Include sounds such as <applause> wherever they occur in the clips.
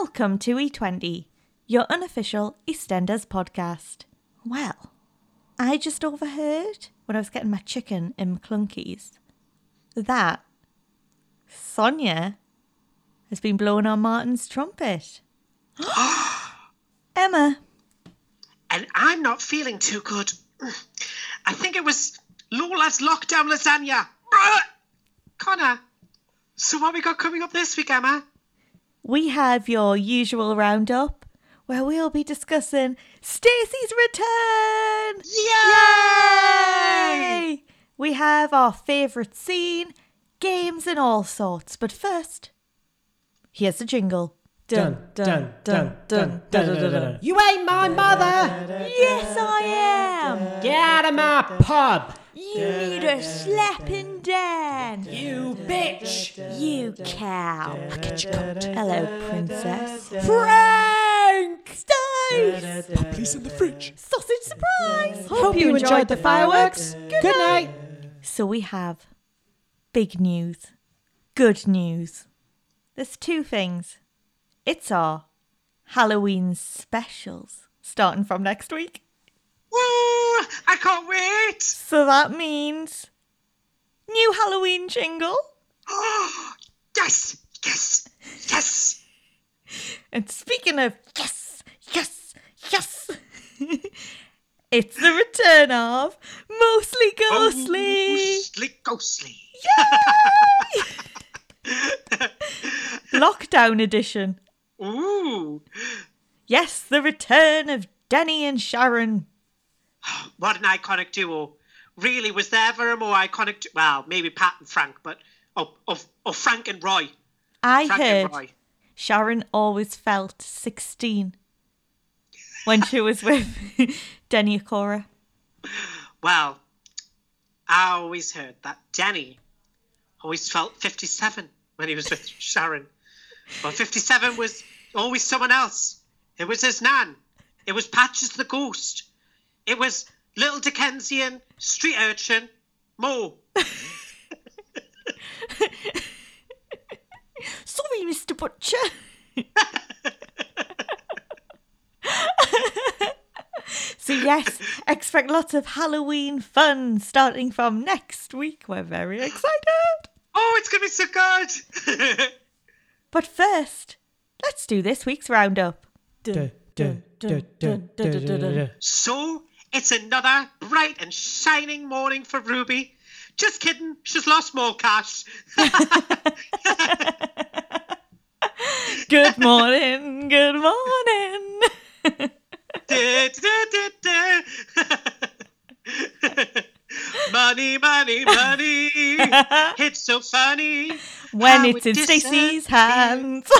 Welcome to E20, your unofficial EastEnders podcast. Well, I just overheard when I was getting my chicken in McKlunky's that Sonia has been blowing on Martin's trumpet. <gasps> Emma, and I'm not feeling too good. I think it was Lola's lockdown lasagna. Connor, so what we got coming up this week, Emma? We have your usual roundup where we'll be discussing Stacey's return. Yay! We have our favourite scene, games, and all sorts. But first, here's the jingle. Dun, dun, dun, dun, dun, dun, dun, dun. You ain't my mother! Yes, I am. Get out of my pub! You need a slapping down. You bitch! You cow. Hello, princess. Frank! Stace. Puppies in the fridge. Sausage surprise. Hope you enjoyed the fireworks. Good night. So we have big news, good news. There's two things. It's our Halloween specials starting from next week. Woo! I can't wait! So that means new Halloween jingle. <gasps> yes! Yes! Yes! And speaking of yes, yes, yes, <laughs> it's the return of Mostly Ghostly. Mostly Ghostly, ghostly. <laughs> Lockdown edition. Ooh. Yes, the return of Denny and Sharon. <gasps> What an iconic duo. Really, was there ever a more iconic du- Well, maybe Pat and Frank, but... Oh, oh, oh Frank and Roy. I Frank heard Roy. Sharon always felt 16 when she was with <laughs> Denny Akora. Well, I always heard that Denny always felt 57 when he was with <laughs> Sharon. but 57 was always someone else. It was his nan. It was Patches the Ghost. It was little Dickensian street urchin Mo. <laughs> Sorry, Mr. Butcher. <laughs> so, yes, expect lots of Halloween fun starting from next week. We're very excited. Oh, it's going to be so good. <laughs> But first, let's do this week's roundup. Dun, dun, dun, so, it's another bright and shining morning for Ruby. Just kidding. She's lost more cash. <laughs> Good morning, good morning. <laughs> <laughs> Money, money, money. It's so funny. when it's in it Stacey's hands.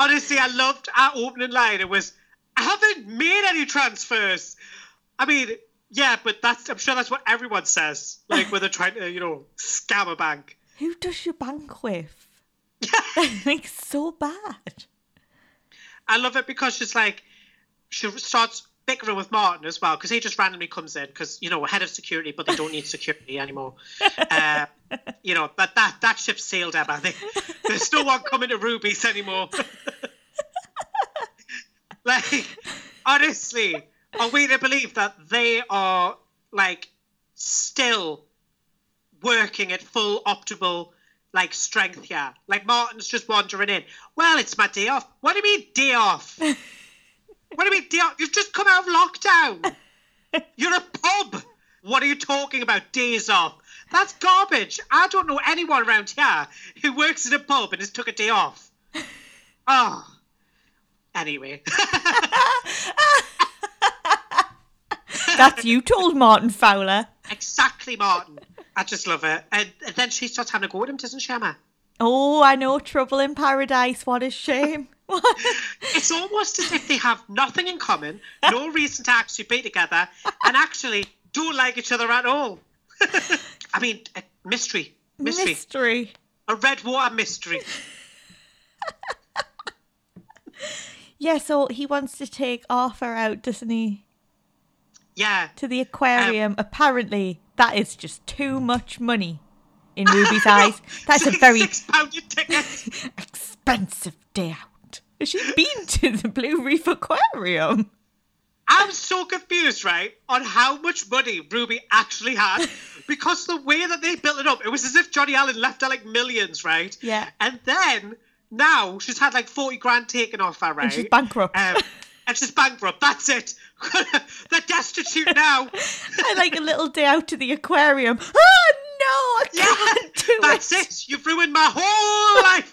Honestly, I loved our opening line. It was, I haven't made any transfers. I mean, yeah, but that's I'm sure that's what everyone says. Like when they're trying to, you know, scam a bank. Who does your bank with? <laughs> <laughs> like so bad. I love it because she's like, she starts bickering with Martin as well because he just randomly comes in because you know head of security, but they don't need security anymore. <laughs> uh, you know, but that that ship sailed, Emma. They, there's no one coming to Ruby's anymore. <laughs> like, honestly, are we to believe that they are like still working at full optimal like strength here? Like Martin's just wandering in. Well, it's my day off. What do you mean day off? <laughs> What do you mean off? You've just come out of lockdown. <laughs> You're a pub. What are you talking about? Days off. That's garbage. I don't know anyone around here who works in a pub and has took a day off. Oh. <laughs> Anyway. <laughs> That's you told Martin Fowler. exactly, Martin. I just love it. And, and then she starts having a go at him, doesn't she, Emma? Oh, I know trouble in paradise. What a shame. <laughs> It's almost as if they have nothing in common, no <laughs> reason to actually be together, and actually don't like each other at all. <laughs> I mean, a mystery. Mystery. Mystery. a Redwater mystery. Yeah, so he wants to take Arthur out, doesn't he? Yeah. To the aquarium. Um, Apparently, that is just too much money in Ruby's eyes. That's a very six pound ticket. expensive day out. Has she been to the Blue Reef Aquarium? I'm so confused, right, on how much money Ruby actually had. <laughs> Because the way that they built it up, it was as if Johnny Allen left her like millions, right? Yeah. And then now she's had like 40 grand taken off her, right? And she's bankrupt. Um, and she's bankrupt. That's it. <laughs> They're destitute now. <laughs> I like a little day out to the aquarium. Oh no, I Yeah, can't do that's it. it. You've ruined my whole life.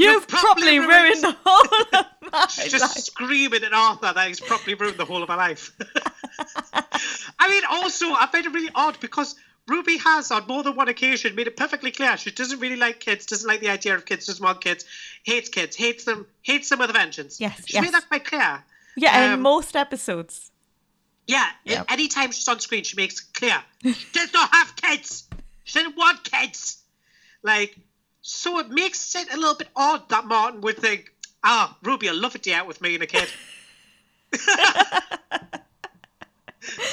You've probably ruined the <laughs> whole of my life. She's just life. screaming at Arthur that he's probably ruined the whole of my life. <laughs> I mean, also, I find it really odd because Ruby has, on more than one occasion, made it perfectly clear she doesn't really like kids, doesn't like the idea of kids, doesn't want kids, hates kids, hates them, hates them with a vengeance. Yes, she yes. made that quite clear. Yeah, in Um, most episodes. Yeah, Yep. anytime she's on screen, she makes it clear. She does not have kids. She doesn't want kids. Like, so it makes it a little bit odd that Martin would think, ah, Ruby, I'll love a day out with me and a kid. <laughs>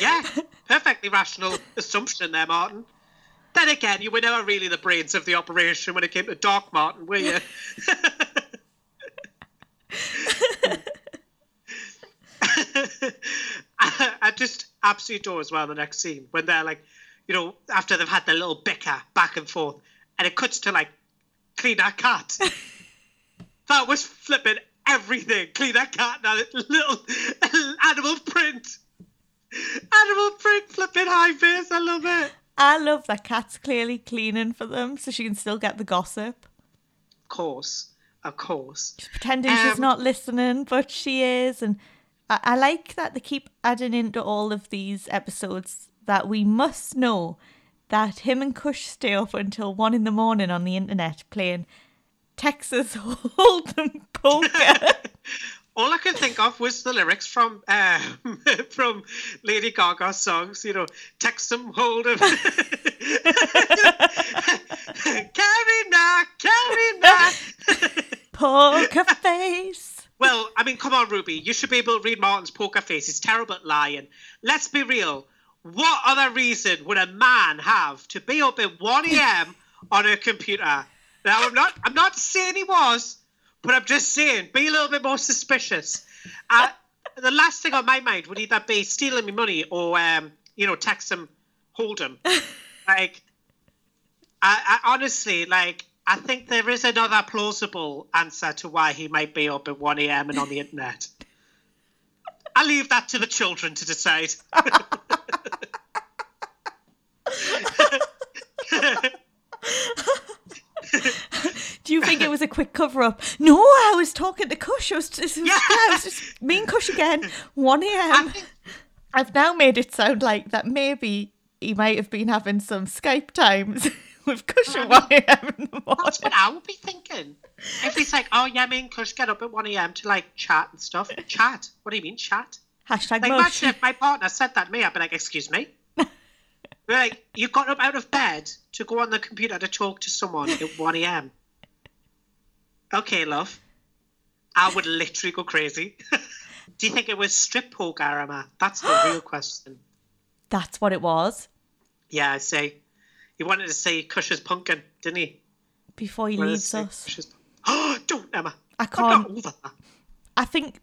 yeah, perfectly rational assumption there, Martin. Then again, you were never really the brains of the operation when it came to Doc Martin, were you? I, <laughs> I just absolutely adore as well the next scene when they're like, you know, after they've had their little bicker back and forth, and it cuts to like clean that cat. <laughs> that was flipping everything. Clean that cat, that little <laughs> animal print. Animal print flipping high face. I love it. I love that Kat's clearly cleaning for them so she can still get the gossip. Of course, of course. She's Pretending she's Um, not listening, but she is. And I, I like that they keep adding into all of these episodes that we must know that him and Kush stay up until one in the morning on the internet playing Texas <laughs> Hold'em poker. <laughs> All I could think of was the lyrics from um, <laughs> from Lady Gaga's songs. You know, Texas hold 'em. carry na, carry na. poker face. well, I mean, come on, Ruby. You should be able to read Martin's poker face. He's terrible at lying. Let's be real. What other reason would a man have to be up at 1 <laughs> a.m. on a computer? Now, I'm not. I'm not saying he was, but I'm just saying, be a little bit more suspicious. Uh, the last thing on my mind would either be stealing me money or, um, you know, tax him, hold him. like, I, I honestly like. I think there is another plausible answer to why he might be up at 1 a.m. and on the <laughs> internet. I'll leave that to the children to decide. <laughs> Do you think it was a quick cover up? No, I was talking to Kush. I was just, yeah. I was just me and Kush again. 1 a.m. I've now made it sound like that maybe he might have been having some Skype times <laughs> with Kush at um, 1 a.m. in the morning. That's what I would be thinking. If he's like, oh yeah, me and Kush get up at 1 a.m. to like chat and stuff. Chat? What do you mean, chat? Hashtag Like, mush. imagine if my partner said that to me, I'd be like, excuse me? Like, you got up out of bed to go on the computer to talk to someone at 1 a.m. Okay, love. I would literally go crazy. <laughs> Do you think it was strip poker, Emma? That's the real <gasps> question. That's what it was. Yeah, I say. He wanted to say Kush's pumpkin, didn't he? Before he Wanted leaves us. Oh, <gasps> don't, Emma. I can't. not over that. I think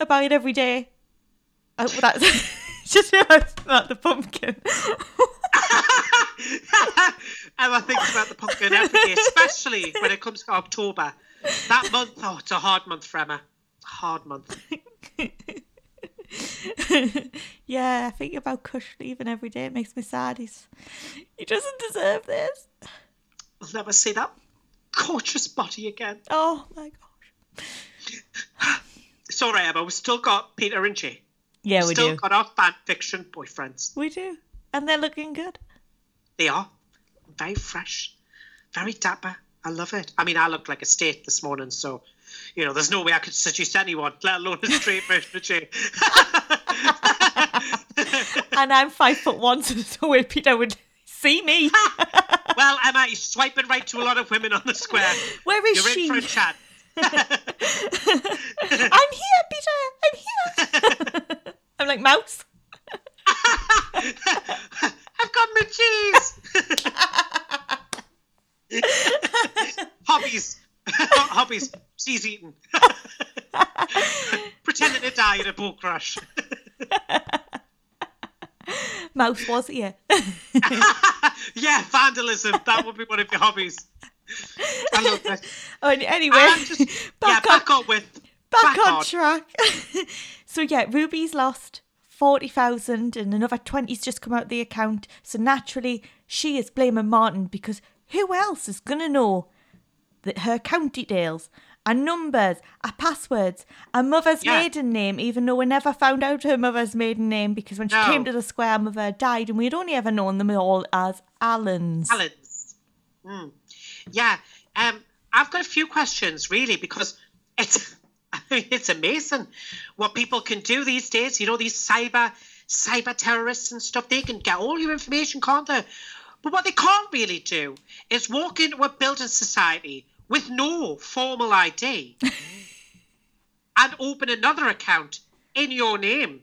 about it every day. Oh, that's <laughs> just realised about the pumpkin. <laughs> Emma thinks about the pumpkin every day, especially when it comes to October. That month, oh, it's a hard month for Emma. Hard month. <laughs> yeah, I think about Kush leaving every day. It makes me sad. He's he doesn't deserve this. I'll never see that gorgeous body again. Oh my gosh. It's all right, Emma. We've still got Peter and Jay. Yeah, we still do. got our fan fiction boyfriends. We do, and they're looking good. They are very fresh, very dapper. I love it. I mean, I looked like a state this morning, so you know, there's no way I could seduce anyone, let alone a straight version of Jay. And I'm five foot one, so there's no way Peter would see me. <laughs> well, Emma, you're swiping right to a lot of women on the square. Where is You're she? in for a chat. <laughs> <laughs> I'm here, Peter. I'm here. I'm like mouse. <laughs> I've got my cheese. <laughs> hobbies, <laughs> hobbies. She's eating. Pretending to die in a boat crash. Mouse was here. yeah, vandalism. That would be one of your hobbies. I love it. Oh, anyway, just, yeah, back on back on with back, back on, on. track. <laughs> so yeah, Ruby's lost forty thousand, and another twenty's just come out the account. So naturally, she is blaming Martin because who else is gonna know that her account details, her numbers, her passwords, her mother's Yeah. maiden name, even though we never found out her mother's maiden name because when she No. came to the square, her mother died, and we'd only ever known them all as Allens. talents. Mm. Yeah, um, I've got a few questions really because it's <laughs> it's amazing what people can do these days. You know, these cyber cyber terrorists and stuff. They can get all your information, can't they? But what they can't really do is walk into a building society with no formal ID <laughs> and open another account in your name.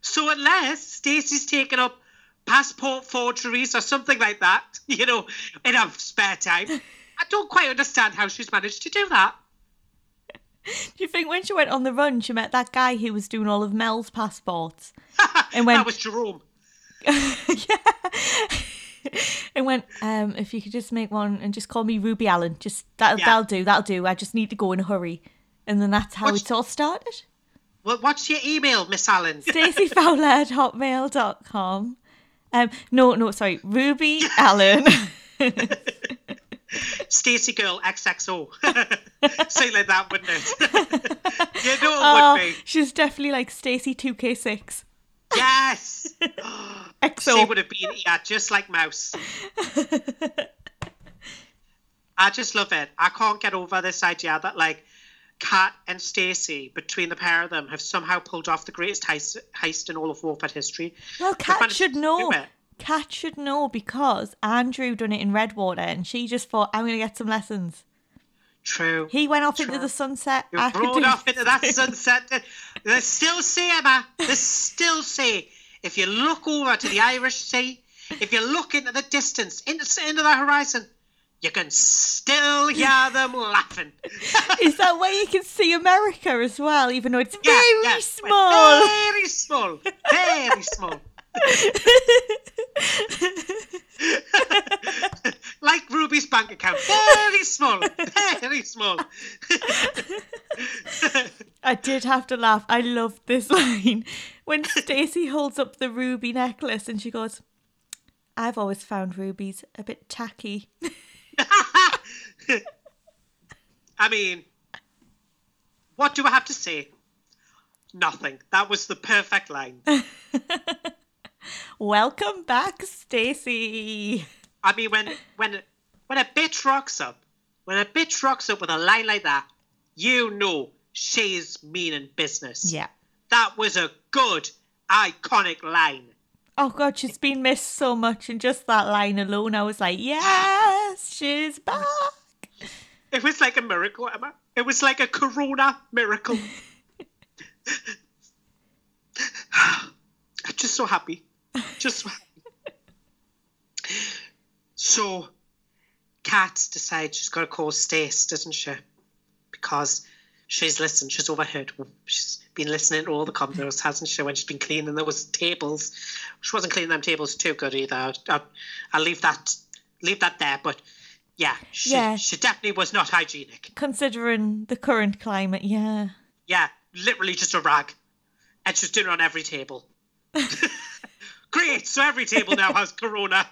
So unless Stacey's taken up passport forgeries or something like that, <laughs> you know, in her spare time, I don't quite understand how she's managed to do that. Do you think when she went on the run, she met that guy who was doing all of Mel's passports? <laughs> And when that was Jerome. <laughs> Yeah. and went, um, if you could just make one and just call me Ruby Allen, just that Yeah. that'll do, that'll do. I just need to go in a hurry. And then that's how What's- it's all started. What's your email, Miss Allen? <laughs> Stacey Fowler at hotmail.com. Um, no, no, sorry, Ruby Allen. Stacey Girl XXO. <laughs> Say like that, wouldn't it? <laughs> you know it oh, would be. she's definitely like Stacey 2K6. Yes. <gasps> XO. She would have been, yeah, just like Mouse. <laughs> I just love it. I can't get over this idea that like Kat and Stacey, between the pair of them, have somehow pulled off the greatest heist, heist in all of Walford history. Well, Kat should know. Kat should know because Andrew done it in Redwater and she just thought, I'm going to get some lessons. True. He went off into the sunset. You I rode off into that sunset. They still say, Emma, they still say, if you look over to the Irish Sea, if you look into the distance, into, into the horizon, you can still hear them laughing. <laughs> Is that where you can see America as well, even though it's Yeah, very yeah. small? Very small. Very small. <laughs> like Ruby's bank account. Very small. Very small. <laughs> I did have to laugh. I loved this line when Stacey holds up the ruby necklace and she goes, "I've always found rubies a bit tacky." <laughs> I mean, what do I have to say? Nothing. That was the perfect line. Welcome back, Stacey. I mean, when when when a bitch rocks up, when a bitch rocks up with a line like that, you know she's meaning business. Yeah. That was a good, iconic line. Oh god, she's been missed so much, and just that line alone, I was like, "Yes, she's back." It was like a miracle, Emma. It was like a corona miracle. <laughs> <sighs> I'm just so happy. Just <laughs> so Kat decides she's got to call Stace, doesn't she? Because she's listened, she's overheard. She's been listening to all the convos, hasn't she, when she's been cleaning those tables. She wasn't cleaning them tables too good either. I'll, I'll, I'll leave that leave that there, but yeah, she, Yeah. she definitely was not hygienic. Considering the current climate, yeah. Yeah, literally just a rag. And she's doing it on every table. <laughs> Great, so every table now has corona.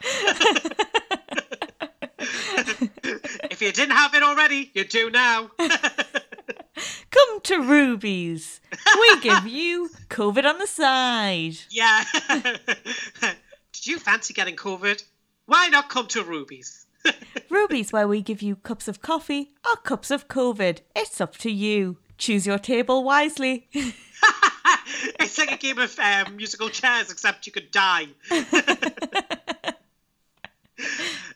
if you didn't have it already, you do now. <laughs> Come to Ruby's. We give you COVID on the side. yeah. <laughs> Did you fancy getting COVID? Why not come to Ruby's? <laughs> Ruby's where we give you cups of coffee or cups of COVID. It's up to you. Choose your table wisely. It's like a game of um, musical chairs, except you could die. <laughs>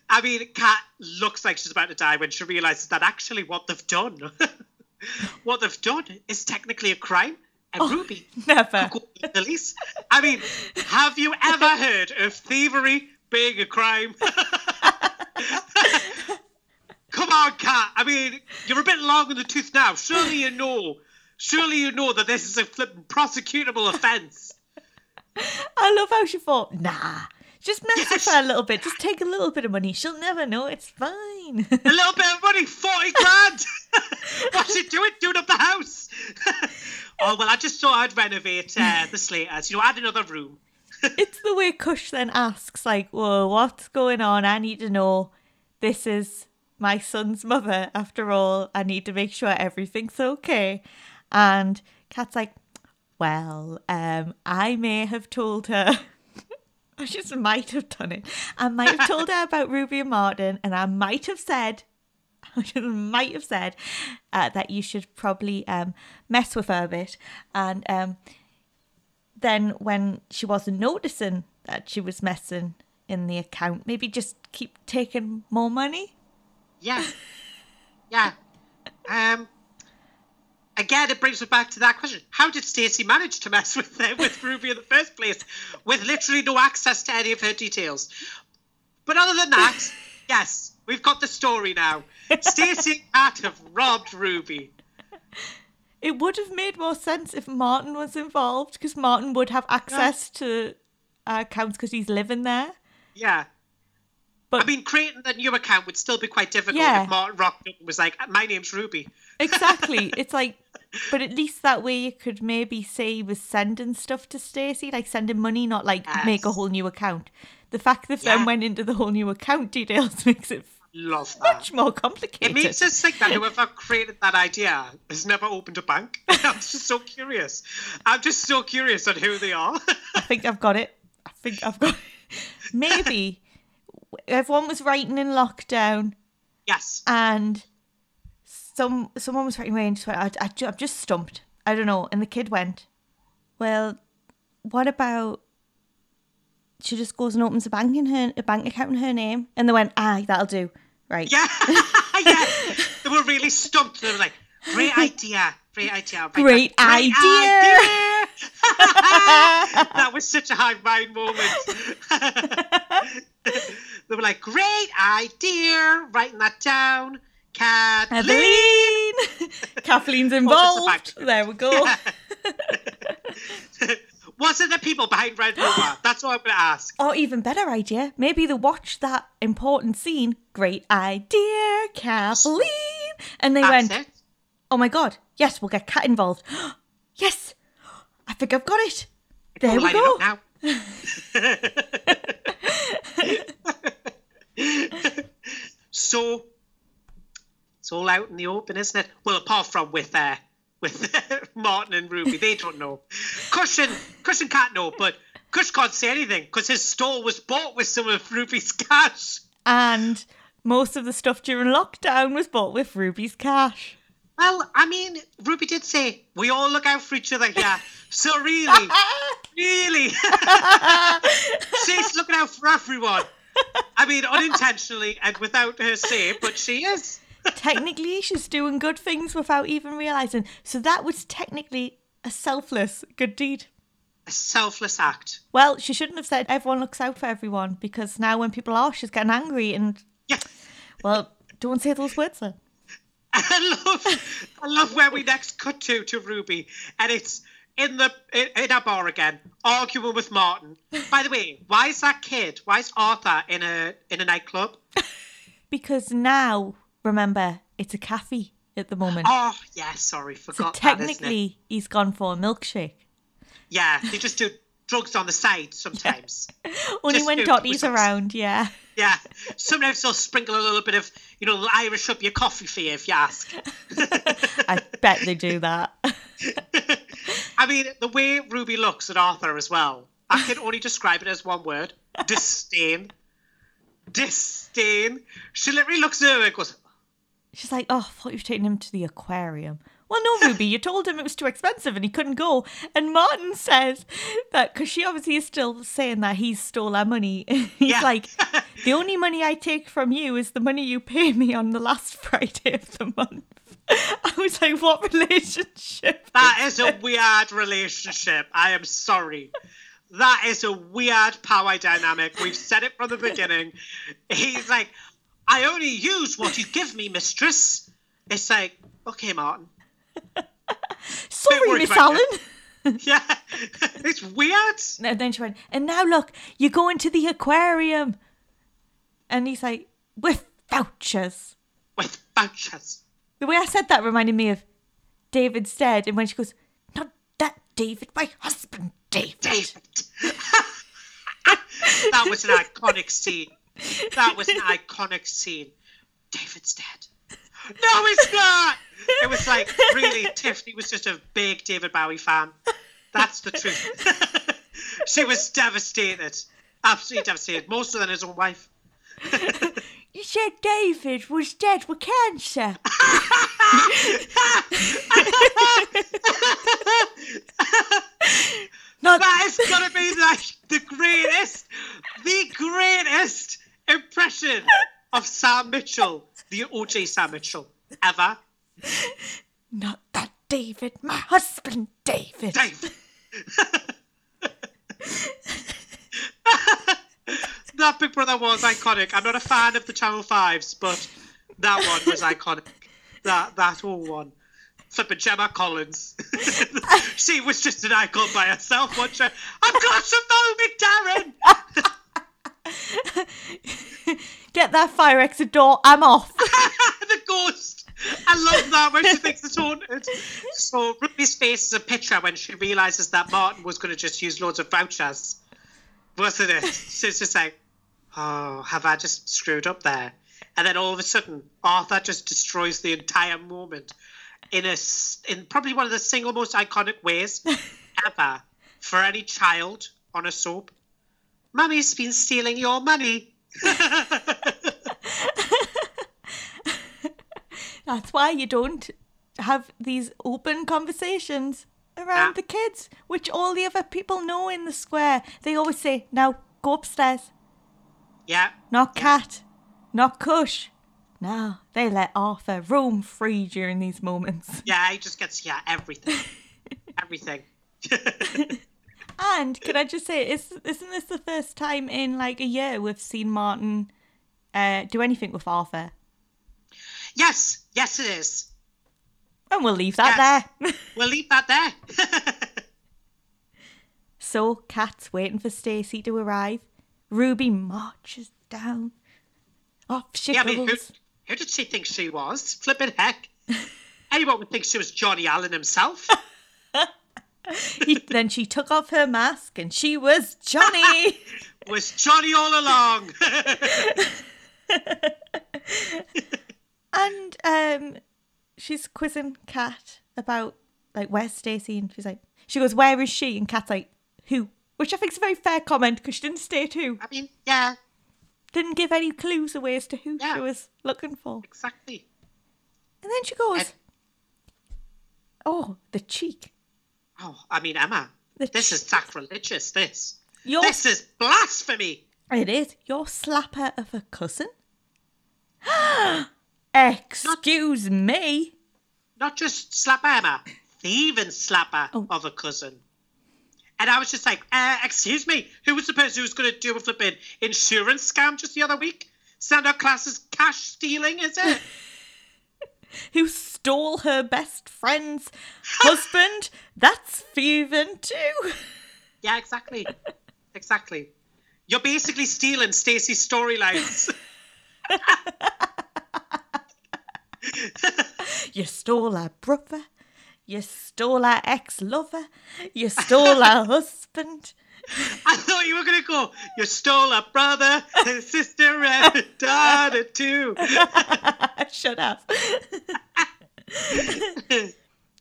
I mean, Kat looks like she's about to die when she realizes that actually what they've done, <laughs> what they've done is technically a crime. And Ruby <laughs> Never. could go to the police. I mean, have you ever heard of thievery being a crime? Come on, Kat. I mean, you're a bit long in the tooth now. Surely you know. Surely you know that this is a prosecutable offence. <laughs> I love how she thought, nah, just mess with her a little bit. Just take a little bit of money. She'll never know. It's fine. A little bit of money, 40 grand. <laughs> What's it doing? Doing up the house. <laughs> oh, well, I just thought I'd renovate uh, the Slaters. You know, add another room. it's the way Kush then asks, like, whoa, what's going on? I need to know. This is my son's mother, after all. I need to make sure everything's okay. And Kat's like, well, um, I may have told her. <laughs> I just might have done it. I might have told her about Ruby and Martin, and I might have said, <laughs> I might have said uh, that you should probably um, mess with her a bit. And um, then when she wasn't noticing that she was messing in the account, maybe just keep taking more money. Yeah. Yeah. Um, again, it brings us back to that question: How did Stacey manage to mess with uh, with Ruby in the first place, with literally no access to any of her details? But other than that, <laughs> yes, we've got the story now. Stacey <laughs> and Kat have robbed Ruby. It would have made more sense if Martin was involved, because Martin would have access to uh, accounts because he's living there. Yeah. But I mean, creating a new account would still be quite difficult Yeah. if Martin rocked up and was like, "My name's Ruby." Exactly, it's like, but at least that way you could maybe say he was sending stuff to Stacey, like sending money, not like make a whole new account. The fact that Yeah. then went into the whole new account details <laughs> makes it Love that. much more complicated. It makes us think that whoever created that idea has never opened a bank. <laughs> I'm just so curious. I'm just so curious on who they are. I think I've got it. I think I've got it. <laughs> Maybe everyone was writing in lockdown yes. and some someone was writing away and just went, I, I, I'm just stumped. I don't know. And the kid went, well, what about she just goes and opens a bank in her a bank account in her name? And they went, ah, that'll do. Right. Yeah. <laughs> <laughs> yeah. They were really stumped. They were like, great <laughs> idea. Great idea. Right, Great idea." idea." that was such a high mind moment. they were like, great idea. Writing that down. Kathleen. Kathleen. <laughs> Kathleen's involved. it. There we go. Was <laughs> it the people behind Red Rover? That's what I'm going to ask. Or even better idea, maybe they watched that important scene. Great idea, Kathleen. And they That's went, it. oh my god, yes, we'll get Kat involved. <gasps> yes, I think I've got it. There we go. now. <laughs> so it's all out in the open, isn't it? Well, apart from with uh, with <laughs> Martin and Ruby, they don't know. Cushion, Cushion can't know, but Kush can't say anything because his store was bought with some of Ruby's cash. And most of the stuff during lockdown was bought with Ruby's cash. Well, I mean, Ruby did say we all look out for each other here. So really, <laughs> really, <laughs> she's looking out for everyone. I mean, unintentionally and without her say, but she is. Technically, she's doing good things without even realizing. So that was technically a selfless good deed. A selfless act. Well, she shouldn't have said everyone looks out for everyone because now when people are, she's getting angry and, Yeah. well, don't say those words then. <laughs> I love, I love where we next cut to to Ruby, and it's in the in, in a bar again, arguing with Martin. By the way, why is that kid? Why is Arthur in a in a nightclub? <laughs> Because now, remember, it's a cafe at the moment. Oh yeah, sorry, so forgot that. It? technically, he's gone for a milkshake. Yeah, they just do drugs on the side sometimes. <laughs> Only Just when do Dottie's around, yeah. Yeah, sometimes they'll sprinkle a little bit of, you know, Irish up your coffee for you if you ask. <laughs> I bet they do that. <laughs> I mean, the way Ruby looks at Arthur as well, I can only describe it as one word: disdain. Disdain. She literally looks at her and goes, She's like, oh, I thought you were taken him to the aquarium. Well, no, Ruby, you told him it was too expensive and he couldn't go. And Martin says that because she obviously is still saying that he stole our money. <laughs> He's Yeah. like, <laughs> the only money I take from you is the money you pay me on the last <laughs> Friday of the month. I was like, what relationship? That is a weird relationship. I am sorry. That is a weird power dynamic. We've said it from the beginning. He's like, I only use what you give me, mistress. It's like, okay, Martin. <laughs> Sorry, Miss Allen. <laughs> Yeah, <laughs> it's weird. And then she went, and now look, you go into the aquarium. And he's like, with vouchers. With vouchers. The way I said that reminded me of David Stead. And when she goes, not that David, my husband, David. David. that was an iconic scene. That was an iconic scene. David's dead. No, it's not. It was like really. Tiffany was just a big David Bowie fan. That's the truth. <laughs> she was devastated, absolutely devastated, more so than his own wife. You said David was dead with cancer. <laughs> not That is gonna be like the greatest, the greatest impression of Sam Mitchell, the OJ Sam Mitchell ever. not that David, my husband, David. Dave. <laughs> that Big Brother was iconic. I'm not a fan of the Channel Fives, but that one was iconic. That that whole one. Flipping Gemma Collins. <laughs> she was just an icon by herself, wasn't she? I'm claustrophobic, Darren! <laughs> Get that fire exit door. I'm off. <laughs> the ghost. I love that when she thinks it's haunted. So Ruby's face is a picture when she realizes that Martin was going to just use loads of vouchers, wasn't it? She's just like, oh, have I just screwed up there? And then all of a sudden, Arthur just destroys the entire moment in a in probably one of the single most iconic ways <laughs> ever for any child on a soap. Mummy's been stealing your money. <laughs> That's why you don't have these open conversations around Yeah. the kids, which all the other people know in the square. They always say, now go upstairs. Yeah, Not Kat. Not Kush. No, they let Arthur roam free during these moments. yeah, he just gets yeah everything, <laughs> everything. <laughs> And can I just say, is, isn't this the first time in like a year we've seen Martin uh, do anything with Arthur? yes, yes, it is. And we'll leave that there. <laughs> We'll leave that there. <laughs> so, Kat's waiting for Stacey to arrive. Ruby marches down. Off she yeah, I mean, who, goes. who did she think she was? Flipping heck. <laughs> Anyone would think she was Johnny Allen himself. He, then she took off her mask and she was Johnny. <laughs> was Johnny all along. <laughs> and um, she's quizzing Kat about like where's Stacey, and she's like, she goes, "Where is she?" And Kat's like, "Who?" Which I think is a very fair comment because she didn't state who, I mean, yeah, didn't give any clues away as to who Yeah. she was looking for. exactly. And then she goes, "Oh, the cheek! Oh, I mean, Emma, this is sacrilegious. This, Your this is blasphemy. It is your slapper of a cousin." <gasps> Excuse me. Not just slapper Emma, thieving slapper Oh. of a cousin. And I was just like, uh, excuse me, who was the person who was going to do a flipping insurance scam just the other week? Class as cash stealing, is it? <laughs> who stole her best friend's husband. <laughs> That's thieving too. yeah, exactly. Exactly. You're basically stealing Stacey's storylines. <laughs> You stole her brother. You stole her ex lover. You stole her <laughs> husband. I thought you were going to go, you stole a brother, and sister, and a daughter too. <laughs> Shut up.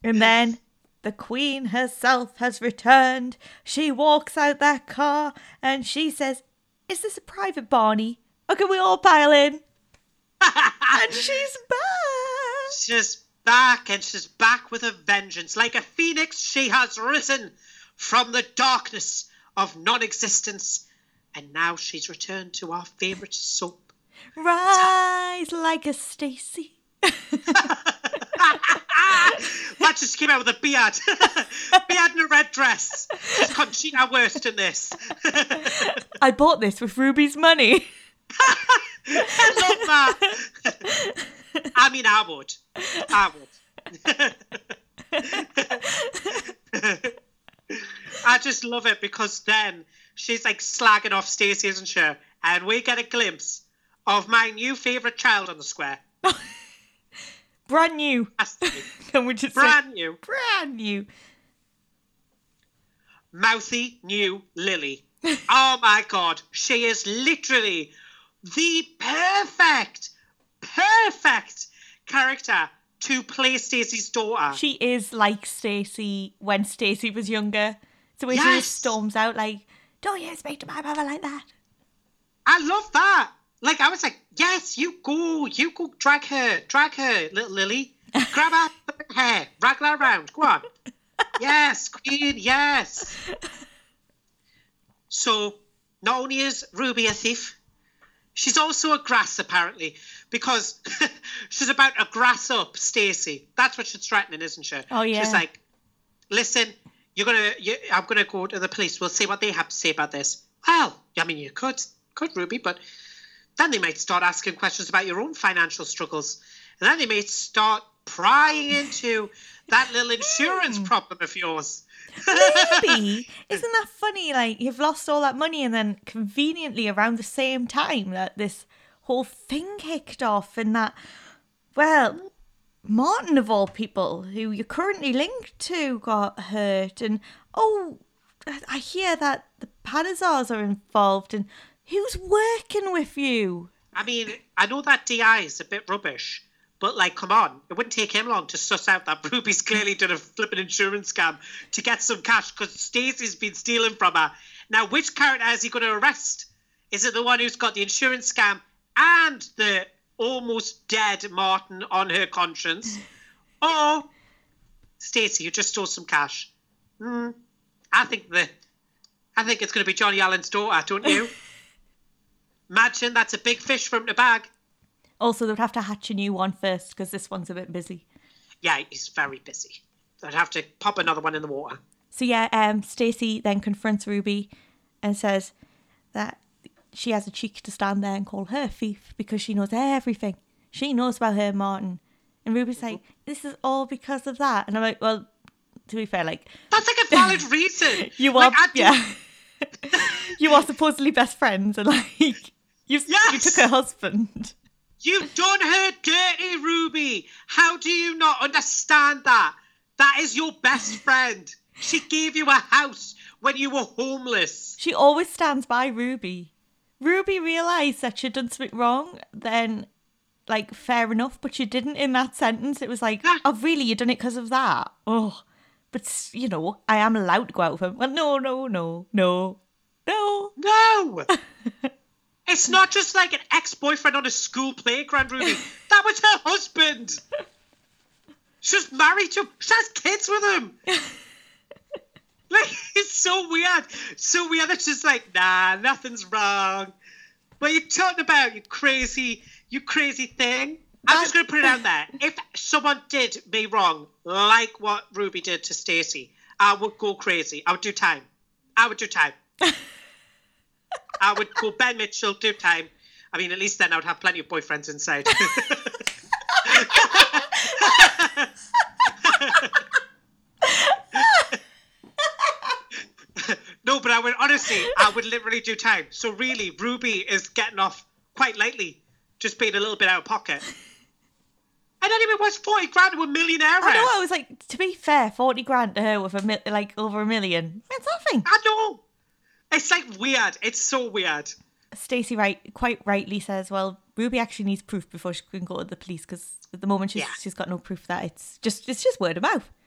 and then the Queen herself has returned. She walks out that car and she says, Is this a private Barney? Or can we all pile in? <laughs> and she's back. She's back and she's back with a vengeance. Like a phoenix, she has risen from the darkness of non existence. And now she's returned to our favourite soap. Rise like a Stacey. <laughs> That just came out with a beard. <laughs> beard and a red dress. She's Conchita Wurst in this. I bought this with Ruby's money. <laughs> I love that. I mean, I would. I would. I just love it because then she's like slagging off Stacey, isn't she? And we get a glimpse of my new favourite child on the square. <laughs> Brand new. <laughs> Can we just say Brand new, brand new? mouthy new Lily. <laughs> Oh my god, she is literally the perfect, perfect character to play Stacey's daughter. She is like Stacey when Stacey was younger. When she Yes. just storms out like, "Don't you speak to my mother like that?" I love that. Like I was like, yes, you go, you go, drag her, drag her, little Lily, grab her the <laughs> hair, wraggle her around. Go on. <laughs> yes, Queen, yes. So not only is Ruby a thief, she's also a grass apparently because <laughs> she's about to grass up Stacey. That's what she's threatening, isn't she? Oh, yeah. She's like, listen, you're gonna, you, I'm gonna go to the police. We'll see what they have to say about this. Well, I mean, you could, could Ruby, but then they might start asking questions about your own financial struggles, and then they may start prying into that little insurance hmm. problem of yours. Maybe <laughs> isn't that funny? Like you've lost all that money, and then conveniently around the same time that this whole thing kicked off, and that well, Martin of all people, who you're currently linked to, got hurt, and oh, I hear that the Panesars are involved, and who's working with you? I mean, I know that DI is a bit rubbish, but like, come on, it wouldn't take him long to suss out that Ruby's clearly done a flipping insurance scam to get some cash because Stacey's been stealing from her. Now, which character is he going to arrest? Is it the one who's got the insurance scam and the almost dead Martin on her conscience, <laughs> or Stacey who just stole some cash? Hmm. I think the, I think it's going to be Johnny Allen's daughter, don't you? <laughs> Imagine that's a big fish from the bag. Also, they'd have to hatch a new one first because this one's a bit busy. Yeah, he's very busy. I'd have to pop another one in the water. So yeah, um, Stacey then confronts Ruby and says that she has a cheek to stand there and call her thief because she knows everything. She knows about her Martin. And Ruby's like, this is all because of that. And I'm like, well, to be fair, like <laughs> That's like a valid reason. <laughs> you are, don't- yeah, <laughs> you are supposedly best friends, and like you, you took her husband. You've done her dirty, Ruby. How do you not understand that? That is your best friend. She gave you a house when you were homeless. She always stands by Ruby. Ruby realised that she'd done something wrong, then, like, fair enough, but she didn't in that sentence. It was like, Yeah. oh, really? You done it because of that? Oh, but, you know, I am allowed to go out with him. Well, no, no, no, no, no. No. <laughs> it's not just like an ex-boyfriend on a school playground, Ruby. <laughs> That was her husband. She's married to him. She has kids with him. <laughs> like <laughs> it's so weird. So weird that she's like, nah, nothing's wrong. What are you talking about, you crazy, you crazy thing? I'm just gonna put it out there. If someone did me wrong, like what Ruby did to Stacey, I would go crazy. I would do time. I would do time. <laughs> I would go Ben Mitchell, do time. I mean, at least then I would have plenty of boyfriends inside. <laughs> no, but I would honestly, I would literally do time. So really, Ruby is getting off quite lightly, just being a little bit out of pocket. And anyway, what's forty grand to a millionaire? I know, I was like, to be fair, 40 grand to her with a mil- like over a million. It's nothing. I know. It's like weird. It's so weird. Stacey right quite rightly says, "Well, Ruby actually needs proof before she can go to the police because at the moment she's Yeah. she's got no proof that it's just it's just word of mouth." <laughs>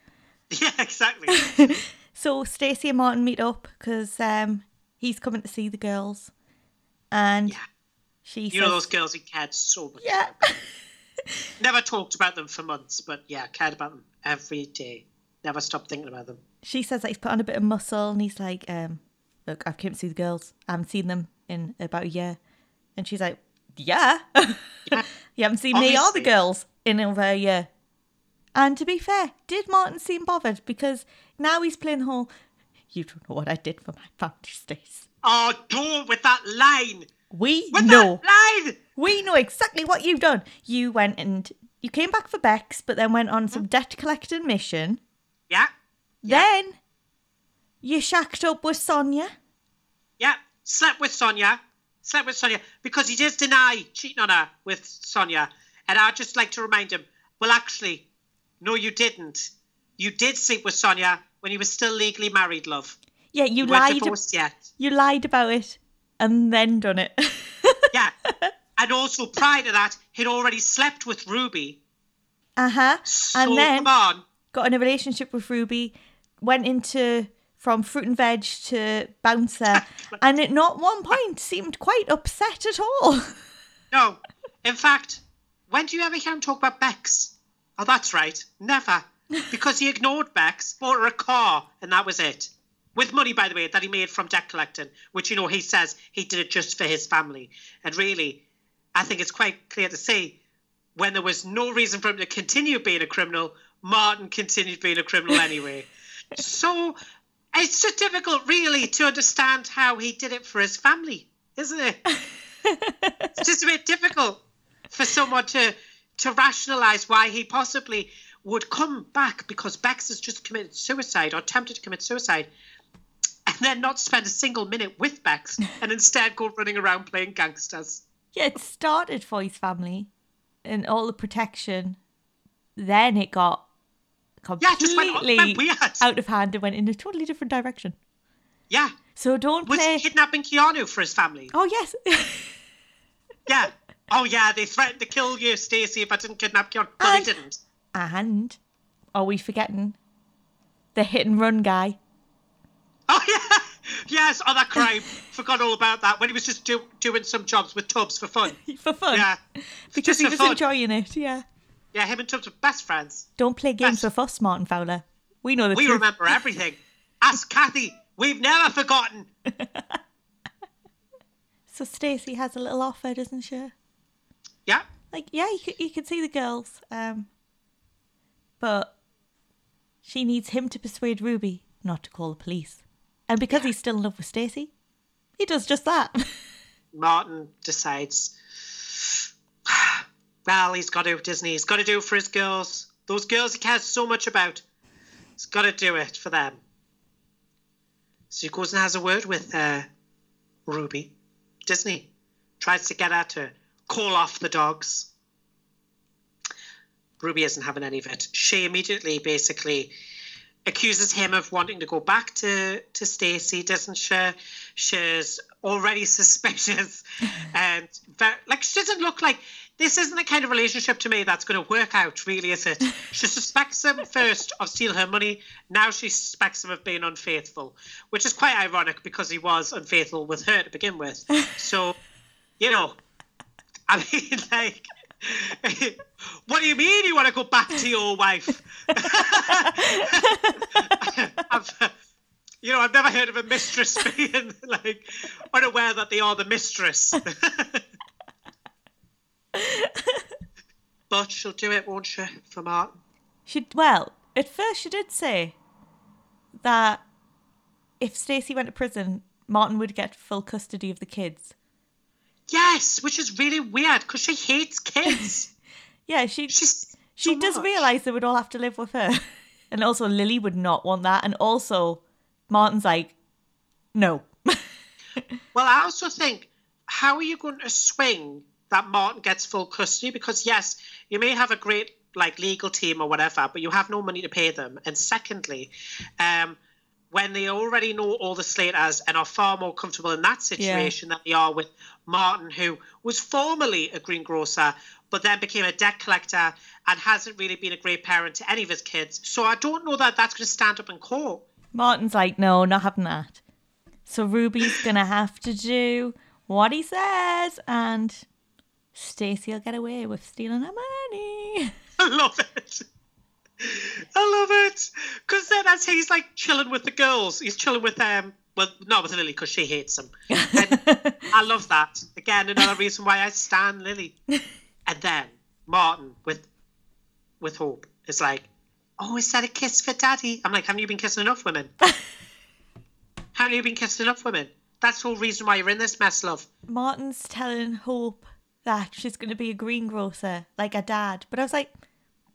Yeah, exactly. <laughs> So Stacey and Martin meet up because um, he's coming to see the girls, and Yeah. she You says, know those girls he cared so much. "Yeah." <laughs> Never talked about them for months, but yeah, cared about them every day. Never stopped thinking about them. she says that he's put on a bit of muscle, and he's like, um, "Look, I've came to see the girls. I haven't seen them in about a year," and she's like, "Yeah, <laughs> you haven't seen me or the girls in over a year." And to be fair, did Martin seem bothered? Because now he's playing the whole, "You don't know what I did for my Founders Days." Oh, don't with that line. We With know. that line. we know exactly what you've done. You went and you came back for Bex, but then went on some hmm? debt collecting mission. Yeah, Then you shacked up with Sonia. yeah. Slept with Sonia. Slept with Sonia because he did deny cheating on her with Sonia. And I'd just like to remind him, well, actually, no, you didn't. You did sleep with Sonia when you were still legally married, love. Yeah, you You lied. yet. You lied about it and then done it. <laughs> Yeah. and also prior to that, he'd already slept with Ruby. uh huh. So And then come on. got in a relationship with Ruby, went into from fruit and veg to bouncer, <laughs> and at not one point seemed quite upset at all. <laughs> No. In fact, when do you ever hear him talk about Bex? Oh, that's right. Never. Because he ignored Bex, bought her a car, and that was it. With money, by the way, that he made from debt collecting, which, you know, he says he did it just for his family. And really, I think it's quite clear to see when there was no reason for him to continue being a criminal, Martin continued being a criminal <laughs> anyway. so it's just difficult, really, to understand how he did it for his family, isn't it? <laughs> it's just a bit difficult for someone to to rationalize why he possibly would come back because Bex has just committed suicide or attempted to commit suicide and then not spend a single minute with Bex and instead go running around playing gangsters. yeah, it started for his family and all the protection. Then it got Yeah, went- completely went weird. out of hand and went in a totally different direction. Yeah. So don't Was play. he kidnapping Keanu for his family? Oh yes, <laughs> Yeah. Oh yeah, they threatened to kill you, Stacey, if I didn't kidnap Keanu. Well, And- they didn't. and are we forgetting the hit and run guy? Oh <laughs> yeah, yes. Oh, that crime. Forgot all about that when he was just do, doing some jobs with Tubbs for fun. <laughs> For fun, Yeah, <laughs> because just he was fun. enjoying it. Yeah. Yeah, him and Tubbs were best friends. Don't play games That's- with us, Martin Fowler. We know the We truth. remember everything. Ask Kathy. We've never forgotten. So Stacey has a little offer, doesn't she? Yeah, Like, yeah, you could, you could see the girls, um, but she needs him to persuade Ruby not to call the police, and because he's still in love with Stacey, he does just that. <laughs> Martin decides. <sighs> Well, he's got to, Disney. He's got to do it for his girls. Those girls he cares so much about. He's got to do it for them. So he goes and has a word with uh, Ruby. Disney tries to get at her call off the dogs. Ruby isn't having any of it. She immediately basically accuses him of wanting to go back to, to Stacey, doesn't she? She's already <laughs> suspicious. and very, like, she doesn't look like this isn't the kind of relationship to me that's going to work out, really, is it? She suspects him <laughs> first of stealing her money. Now she suspects him of being unfaithful, which is quite ironic because he was unfaithful with her to begin with. So, you know, I mean, <laughs> like, <laughs> what do you mean you want to go back to your wife? <laughs> You know, I've never heard of a mistress being like unaware that they are the mistress. but she'll do it, won't she, for Martin? she well, at first she did say that if Stacey went to prison, Martin would get full custody of the kids. Yes, which is really weird because she hates kids. <laughs> Yeah, she She's she so does much. realise they would all have to live with her. <laughs> And also Lily would not want that. And also Martin's like, no. <laughs> Well, I also think, how are you going to swing that Martin gets full custody? Because yes, you may have a great like legal team or whatever, but you have no money to pay them. And secondly, um, when they already know all the Slaters and are far more comfortable in that situation than they are with Martin, who was formerly a greengrocer, but then became a debt collector and hasn't really been a great parent to any of his kids. So I don't know that that's going to stand up in court. Martin's like, no, not having that. So Ruby's <laughs> gonna have to do what he says, and Stacey will get away with stealing her money. <laughs> I love it. I love it because then as he's like chilling with the girls. He's chilling with them. Well, not with Lily because she hates him. And <laughs> I love that. Again, another reason why I stand Lily. <laughs> And then Martin with with Hope is like, "Oh, is that a kiss for Daddy?" I'm like, "Haven't you been kissing enough women? <laughs> Haven't you been kissing enough women? That's the whole reason why you're in this mess, love." Martin's telling Hope that she's going to be a greengrocer like her dad. But I was like,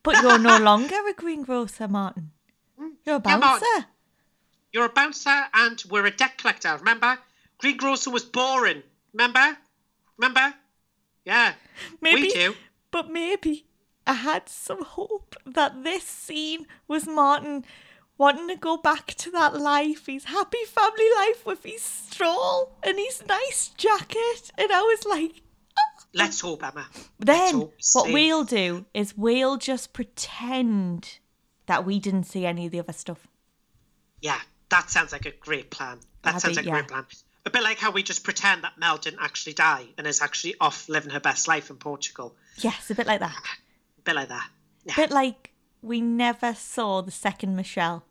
but you're no longer a greengrocer, Martin. Mm. You're a bouncer. Martin. You're a bouncer and we're a debt collector. Remember? Greengrocer was boring. Remember? Remember? Yeah. maybe, We do. but maybe I had some hope that this scene was Martin wanting to go back to that life, his happy family life with his stroll and his nice jacket. And I was like, Let's hope, Emma. Then hope what we'll do is we'll just pretend that we didn't see any of the other stuff. Yeah, that sounds like a great plan. That That'd sounds be- like a great plan. A bit like how we just pretend that Mel didn't actually die and is actually off living her best life in Portugal. Yes, a bit like that. A bit like that. Yeah. A bit like we never saw the second Michelle.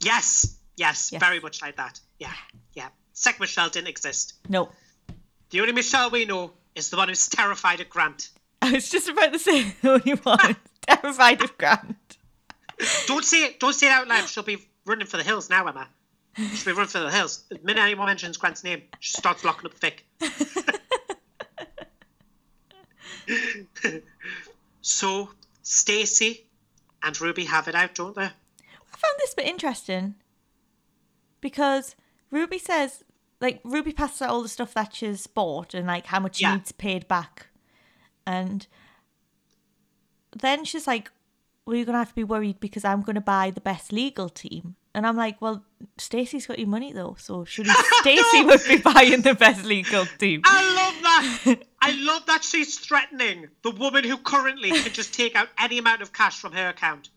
Yes, yes, Yes. very much like that. Yeah, yeah. Second Michelle didn't exist. No. The only Michelle we know is the one who's terrified of Grant. I was just about to say the only one terrified of Grant. Don't say it. Don't say it out loud. She'll be running for the hills now, Emma. She'll be running for the hills. The minute anyone mentions Grant's name, she starts blocking up Vic. <laughs> so Stacy and Ruby have it out, don't they? I found this bit interesting because Ruby says, like, Ruby passes out all the stuff that she's bought and, like, how much she Yeah. needs paid back. And then she's like, well, you're going to have to be worried because I'm going to buy the best legal team. And I'm like, well, Stacey's got your money, though. So surely <laughs> Stacey would be buying the best legal team. I love that. <laughs> I love that she's threatening the woman who currently can just take out any amount of cash from her account.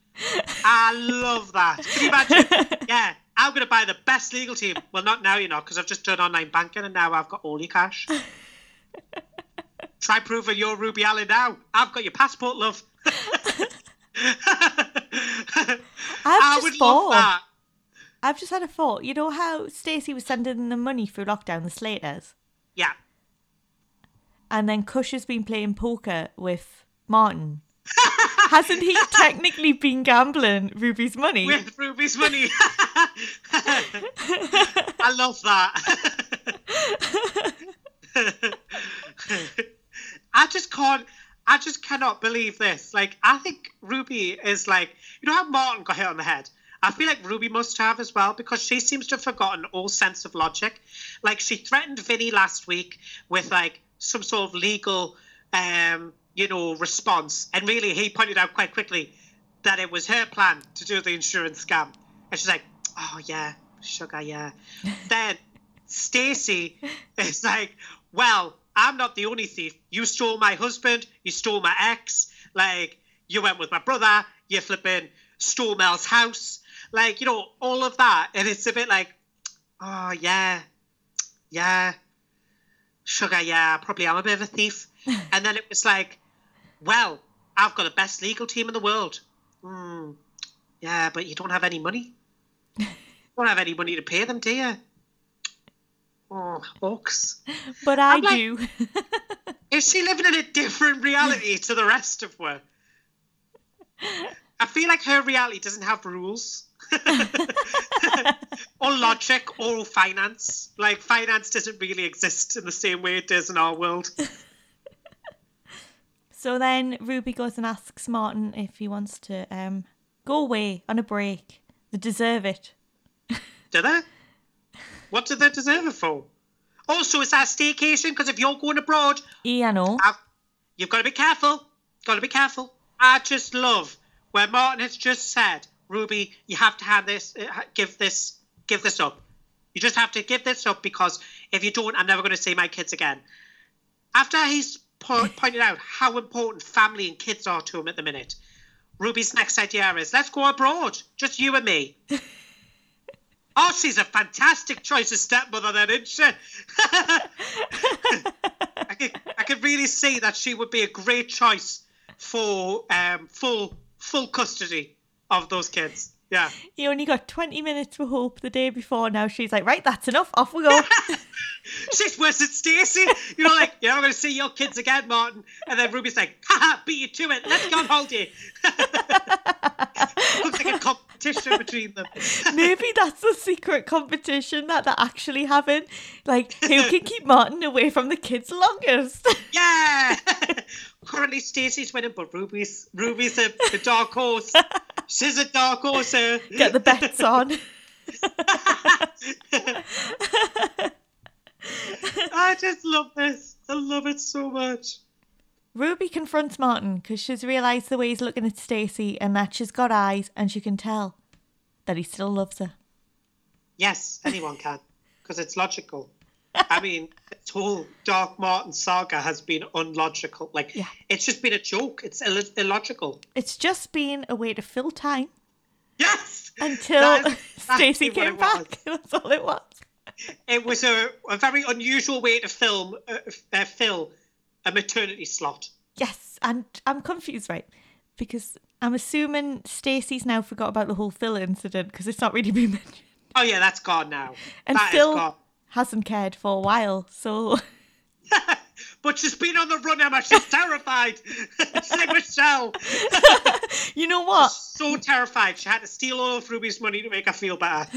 I love that. Can you imagine? <laughs> Yeah, I'm going to buy the best legal team. Well, not now, you know, because I've just done online banking and now I've got all your cash. <laughs> Try proving you're Ruby Allen now. I've got your passport, love. <laughs> I've I just would thought, love that. I've just had a thought. You know how Stacey was sending the money through lockdown, the Slaters? Yeah. and then Kush has been playing poker with Martin. <laughs> Hasn't he technically been gambling Ruby's money? With Ruby's money. I love that. I just can't. I just cannot believe this. Like, I think Ruby is like, you know how Martin got hit on the head? I feel like Ruby must have as well because she seems to have forgotten all sense of logic. Like, she threatened Vinny last week with like some sort of legal, um, you know, response, and really he pointed out quite quickly that it was her plan to do the insurance scam, and she's like, "Oh yeah, sugar, yeah." <laughs> then Stacy is like, "Well, I'm not the only thief. You stole my husband. You stole my ex. Like, you went with my brother. You flipping stole Mel's house. Like, you know, all of that." And it's a bit like, "Oh yeah, yeah, sugar, yeah. Probably I'm a bit of a thief." <laughs> and then it was like, "Well, I've got the best legal team in the world." Hmm. Yeah, but you don't have any money. you don't have any money to pay them, do you? Oh, Oaks. but I like- do. <laughs> Is she living in a different reality to the rest of her? I feel like her reality doesn't have rules. <laughs> or logic or finance. Like finance doesn't really exist in the same way it does in our world. So then Ruby goes and asks Martin if he wants to um, go away on a break. They deserve it. <laughs> Do they? What do they deserve it for? Also, is that a staycation? Because if you're going abroad, Yeah, I know. I've, you've got to be careful. Got to be careful. I just love where Martin has just said, Ruby, you have to have this, uh, give this, give this up. You just have to give this up because if you don't, I'm never going to see my kids again. After he's po- pointed out how important family and kids are to him at the minute, Ruby's next idea is, let's go abroad, just you and me. <laughs> Oh, she's a fantastic choice of stepmother, then, isn't she? <laughs> I could, I could really see that she would be a great choice for um, full full custody of those kids. Yeah. He only got 20 minutes for hope the day before. Now she's like, right, that's enough. Off we go. She's worse than Stacey. You know, like, you're not going to see your kids again, Martin. And then Ruby's like, haha, beat you to it. Let's go on holiday. <laughs> Looks like a competition between them. <laughs> Maybe that's the secret competition that they're actually having. Like, who can keep Martin away from the kids longest? <laughs> Yeah. <laughs> Currently, Stacey's winning, but Ruby's Ruby's a, a dark horse. She's a dark horse. uh. Get the bets on. I just love this. I love it so much. Ruby confronts Martin because she's realised the way he's looking at Stacy and that she's got eyes and she can tell that he still loves her. Yes, anyone can, because it's logical. I mean, this whole Dark Martin saga has been unlogical. Like, Yeah. it's just been a joke. It's Ill- illogical. It's just been a way to fill time Yes. until <laughs> Stacey came back. <laughs> That's all it was. It was a, a very unusual way to film uh, uh, fill a maternity slot. Yes, and I'm confused, right? Because I'm assuming Stacey's now forgot about the whole Phil incident because it's not really been <laughs> mentioned. Oh yeah, that's gone now. And That Phil hasn't cared for a while, so <laughs> But she's been on the run, Emma. She's <laughs> terrified. she's like Michelle. you know what? So terrified. She had to steal all of Ruby's money to make her feel better.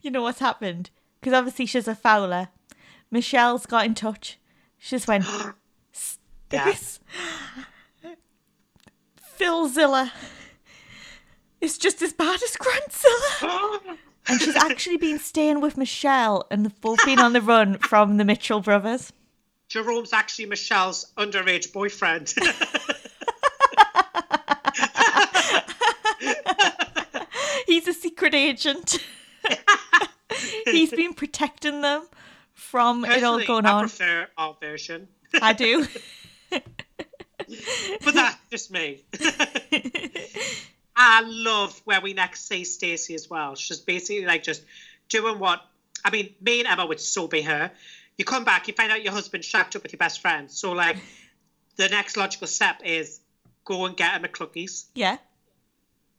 You know what's happened? Because obviously she's a Fowler. Michelle's got in touch. She just went, <gasps> <gasps> This <laughs> Philzilla is just as bad as Grantzilla. <gasps> And she's actually been staying with Michelle and they've both been on the run <laughs> from the Mitchell brothers. Jerome's actually Michelle's underage boyfriend. <laughs> He's a secret agent. He's been protecting them from it all Personally, going I on. prefer our version. I do. But that's just me. <laughs> I love where we next see Stacey as well. She's basically like just doing what I mean, me and Emma would so be her. You come back, you find out your husband shacked up with your best friend. So like the next logical step is go and get him a McKlunky's. Yeah.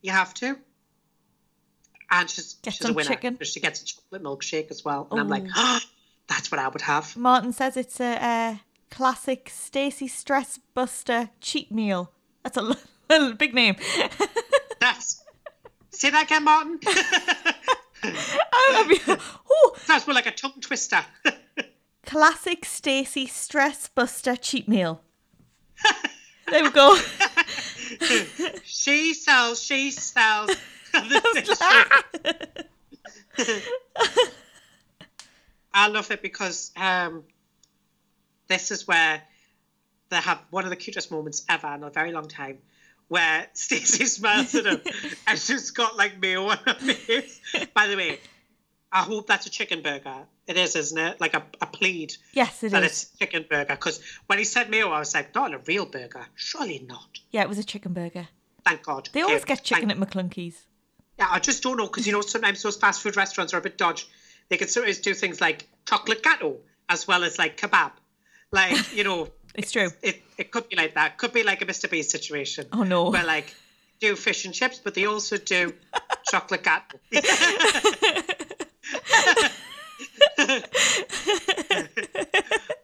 You have to. And she's Get she's a winner. chicken. She gets a chocolate milkshake as well. And I'm like, Ooh. <gasps> oh, that's what I would have. Martin says it's a, uh classic Stacy stress buster cheat meal. That's <laughs> a big name. That's say that again, Martin. <laughs> I mean, <laughs> ooh, Sounds more like a tongue twister. classic Stacy stress buster cheat meal. There we go. she sells, she sells. I love it because um, this is where they have one of the cutest moments ever in a very long time, where <laughs> Stacey smiles at him <laughs> and she's got like mayo on her face. <laughs> By the way, I hope that's a chicken burger. It is, isn't it? Like a, a plead yes, it that is. it's chicken burger. Because when he said mayo, I was like, not a real burger. Surely not. Yeah, it was a chicken burger. Thank God. They always Okay, get chicken thank- at McKlunky's. Yeah, I just don't know because you know sometimes those fast food restaurants are a bit dodgy. They can sometimes do things like chocolate gato as well as like kebab. Like you know, <laughs> It's true. it it could be like that. Could be like a Mr. Beast situation. Oh, no. Where like do fish and chips, but they also do <laughs> chocolate gato. <laughs>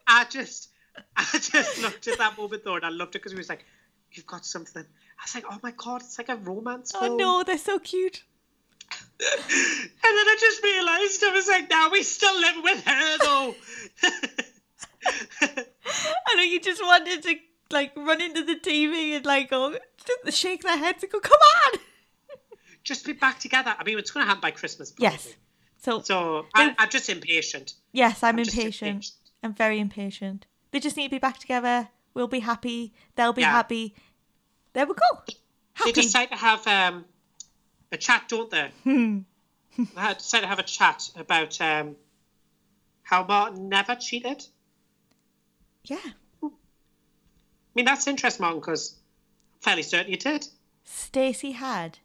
I just I just looked at that moment though, and I loved it because he was like, "You've got something." I was like, "Oh my god, it's like a romance Oh film." no, they're so cute. And then I just realised I was like, now we still live with her though. I know you just wanted to like run into the TV and like go shake their heads and go, come on. <laughs> just be back together. I mean, it's going to happen by Christmas. Probably. Yes. So, So I, I'm just impatient. yes, I'm, I'm impatient. impatient. I'm very impatient. They just need to be back together. We'll be happy. They'll be Yeah. happy. There we go. They Happy. decide to have um, a chat, don't they? Hmm. they decide to have a chat about um, how Martin never cheated. Yeah. I mean, that's interesting, Martin, because I'm fairly certain you did. Stacey had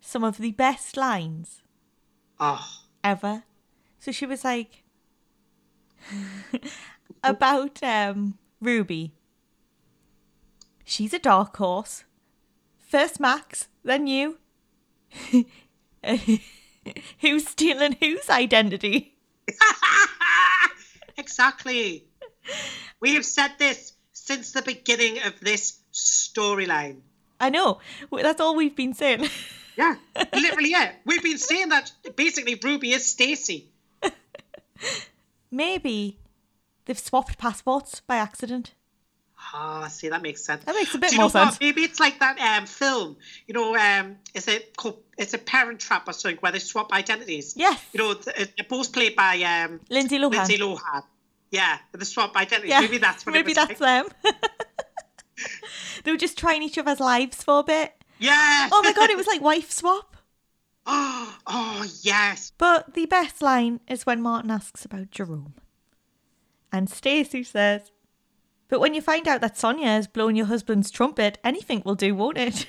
some of the best lines Oh, ever. So she was like <laughs> about um Ruby. She's a dark horse. First Max, then you. <laughs> who's stealing whose identity? <laughs> exactly. <laughs> We have said this since the beginning of this storyline. I know. That's all we've been saying. <laughs> Yeah, literally, yeah. We've been saying that basically Ruby is Stacy. <laughs> Maybe they've swapped passports by accident. Ah, see, that makes sense. That makes a bit Do you more know what? sense. Maybe it's like that um, film. You know, um, is it called? It's a Parent Trap or something where they swap identities. Yes. You know, th- they're both played by um, Lindsay Lohan. Lindsay Lohan. Yeah, the swap identities. Yeah, Maybe that's what maybe it was that's like. them. <laughs> they were just trying each other's lives for a bit. Yeah. Oh my god, it was like wife swap. <laughs> Oh, oh yes. But the best line is when Martin asks about Jerome. And Stacey says, But when you find out that Sonia has blown your husband's trumpet, anything will do, won't it?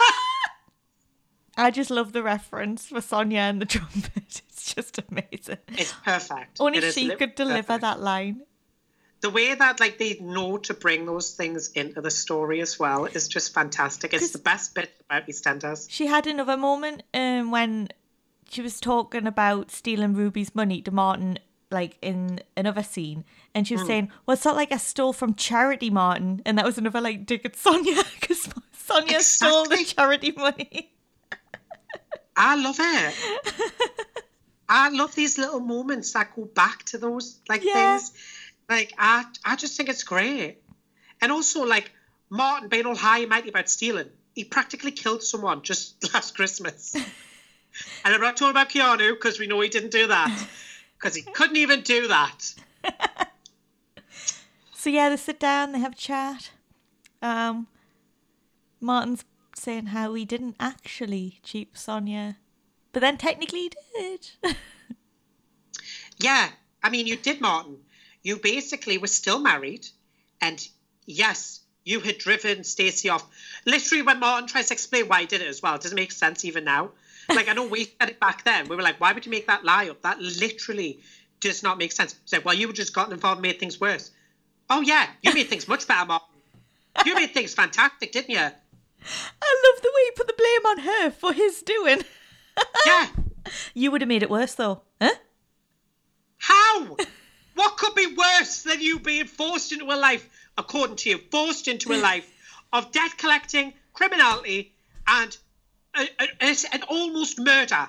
<laughs> I just love the reference for Sonia and the trumpet. It's just amazing. It's perfect. Only It she could deliver perfect. that line. The way that like they know to bring those things into the story as well is just fantastic. It's the best bit about EastEnders. She had another moment um, when she was talking about stealing Ruby's money to Martin, like in another scene, and she was saying, "Well, it's not like I stole from charity, Martin," and that was another like dig at Sonia <laughs> because Sonia stole the charity money. <laughs> I love it. I love these little moments that go back to those like Yeah. things. Like I, I just think it's great. And also like Martin being all high and mighty about stealing. He practically killed someone just <laughs> last Christmas. <laughs> and I'm not talking about Keanu because we know he didn't do that. <laughs> Because he couldn't even do that. So yeah, they sit down, they have a chat. Um, Martin's saying how he didn't actually cheat Sonia, but then technically he did. <laughs> Yeah, I mean, you did, Martin. You basically were still married, and yes, you had driven Stacey off. Literally, when Martin tries to explain why he did it as well, it doesn't make sense even now. Like, I know we said it back then. We were like, why would you make that lie up? That literally does not make sense. Said, well, you were just gotten involved and made things worse. Oh, yeah, you made things much better, Martin. You made things fantastic, didn't you? I love the way you put the blame on her for his doing. Yeah. <laughs> You would have made it worse though, huh? How? What could be worse than you being forced into a life, according to you, forced into a life of debt collecting, criminality, and a, a- an almost murder?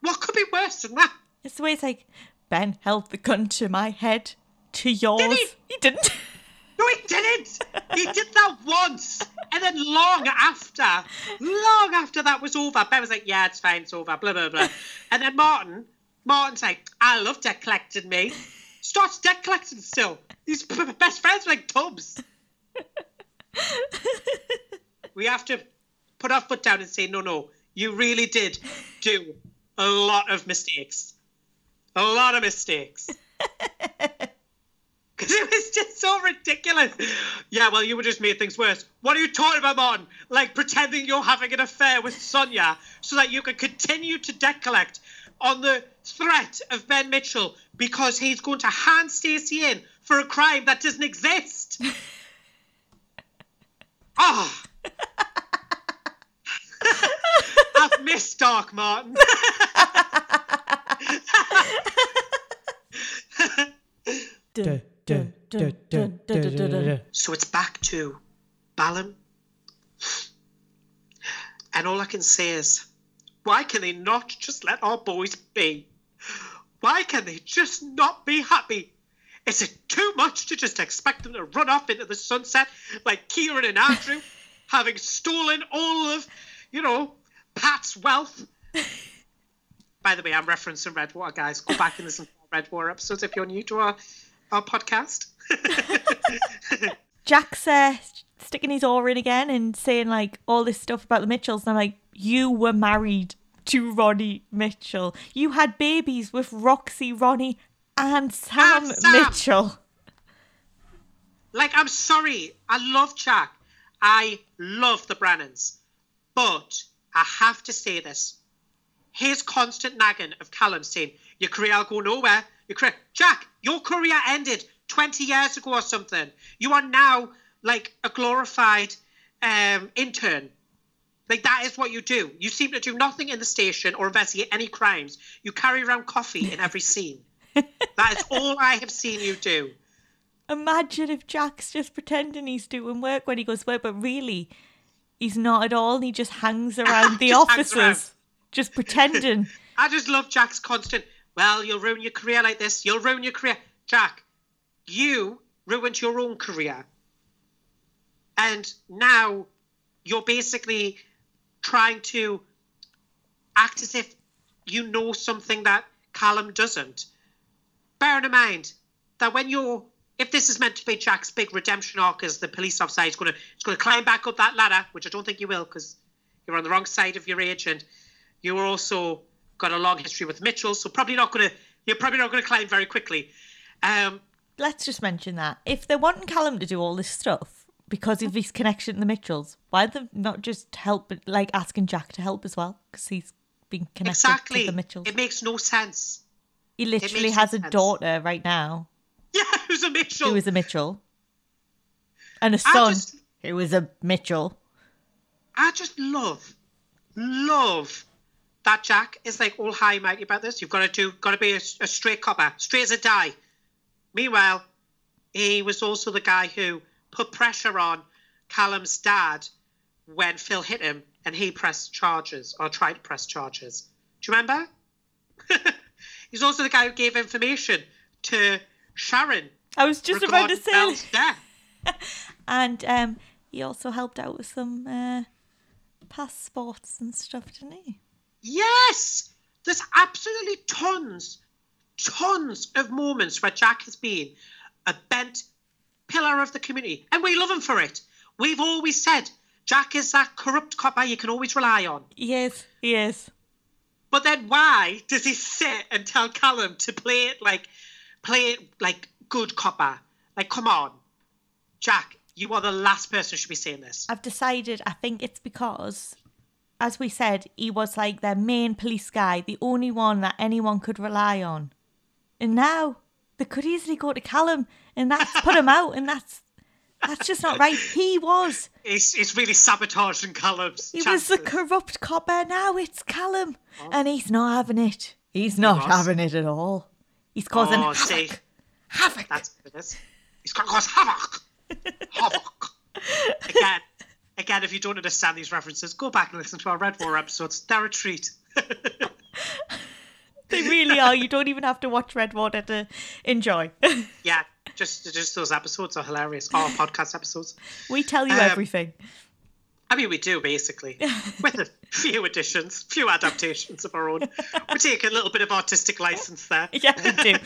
What could be worse than that? It's the way it's like Ben held the gun to my head, to yours. he? he didn't. <laughs> No, he didn't. He did that once, and then long after, long after that was over, Ben was like, "Yeah, it's fine, it's over." Blah blah blah. And then Martin, Martin's like, "I love debt collecting, me." Starts debt collecting still. He's b- b- best friends like Tubbs. we have to put our foot down and say, "No, no, you really did do a lot of mistakes, a lot of mistakes." <laughs> <laughs> Because it was just so ridiculous. Yeah, well, you would just made things worse. What are you talking about, Martin? Like pretending you're having an affair with Sonia so that you can continue to debt collect on the threat of Ben Mitchell because he's going to hand Stacey in for a crime that doesn't exist. <laughs> Ah. <laughs> I've missed Dark Martin. Duh, So it's back to Ballum. And all I can say is, why can they not just let our boys be? Why can they just not be happy? Is it too much to just expect them to run off into the sunset like Kieran and Andrew, <laughs> having stolen all of, you know, Pat's wealth? <laughs> By the way, I'm referencing Red Redwater, guys. Go back and listen to our Redwater episodes if you're new to our, our podcast. <laughs> Jack's uh, sticking his oar in again and saying like all this stuff about the Mitchells, and I'm like, you were married to Ronnie Mitchell. You had babies with Roxy, Ronnie, and Sam, And Sam. Mitchell. Like, I'm sorry. I love Jack. I love the Brennans. But I have to say this. His constant nagging of Callum saying, Your career will go nowhere. Your career. Jack, your career ended 20 years ago or something. You are now like a glorified um, intern. Like, that is what you do. You seem to do nothing in the station or investigate any crimes. You carry around coffee in every <laughs> scene. that is all I have seen you do. Imagine if Jack's just pretending he's doing work when he goes to work, but really He's not at all. He just hangs <laughs> around the Just offices, around. just pretending. <laughs> I just love Jack's constant. Well, you'll ruin your career like this. You'll ruin your career, Jack. You ruined your own career, and now you're basically trying to act as if you know something that Callum doesn't. Bearing in mind that when you're, if this is meant to be Jack's big redemption arc as the police officer, he's going to, he's going to climb back up that ladder, which I don't think you will because you're on the wrong side of your age and you were also got a long history with Mitchell, so probably not going to, you're probably not going to climb very quickly. Um, Let's just mention that if they're wanting Callum to do all this stuff because of his connection to the Mitchells, why they not just help, like asking Jack to help as well? Because he's been connected exactly. to the Mitchells. It makes no sense. he literally has a sense. daughter right now <laughs> Yeah, who's a Mitchell? who is a Mitchell, and a son just- who is a Mitchell. I just love, love that Jack is like all high mighty about this. You've got to do, got to be a, a straight copper, straight as a die. Meanwhile, he was also the guy who put pressure on Callum's dad when Phil hit him, and he pressed charges or tried to press charges. Do you remember? <laughs> He's also the guy who gave information to Sharon I was just about to say, <laughs> and um, he also helped out with some uh, passports and stuff, didn't he? Yes, there's absolutely tons, tons of moments where Jack has been a bent pillar of the community, and we love him for it. We've always said Jack is that corrupt copper you can always rely on. Yes, yes. But then why does he sit and tell Callum to play it like, play it like good copper? Like, come on, Jack, you are the last person who should be saying this. I've decided. I think it's because, as we said, he was like their main police guy, the only one that anyone could rely on. And now they could easily go to Callum, and that's put him out, and that's that's just not right. He was. It's, it's really sabotaging Callum's He was the chances. corrupt copper. Now it's Callum, and he's not having it. He's not was. having it at all. He's causing Oh, havoc. see. Havoc. That's what it is. He's going to cause havoc. <laughs> havoc. Again, again, if you don't understand these references, go back and listen to our Redwater episodes. They're a treat. <laughs> They really are. You don't even have to watch Redwater to enjoy. <laughs> yeah, just just those episodes are hilarious. Our podcast episodes. we tell you Um, everything. I mean, we do basically, <laughs> with a few additions, few adaptations of our own. We take a little bit of artistic license there. Yeah, we do.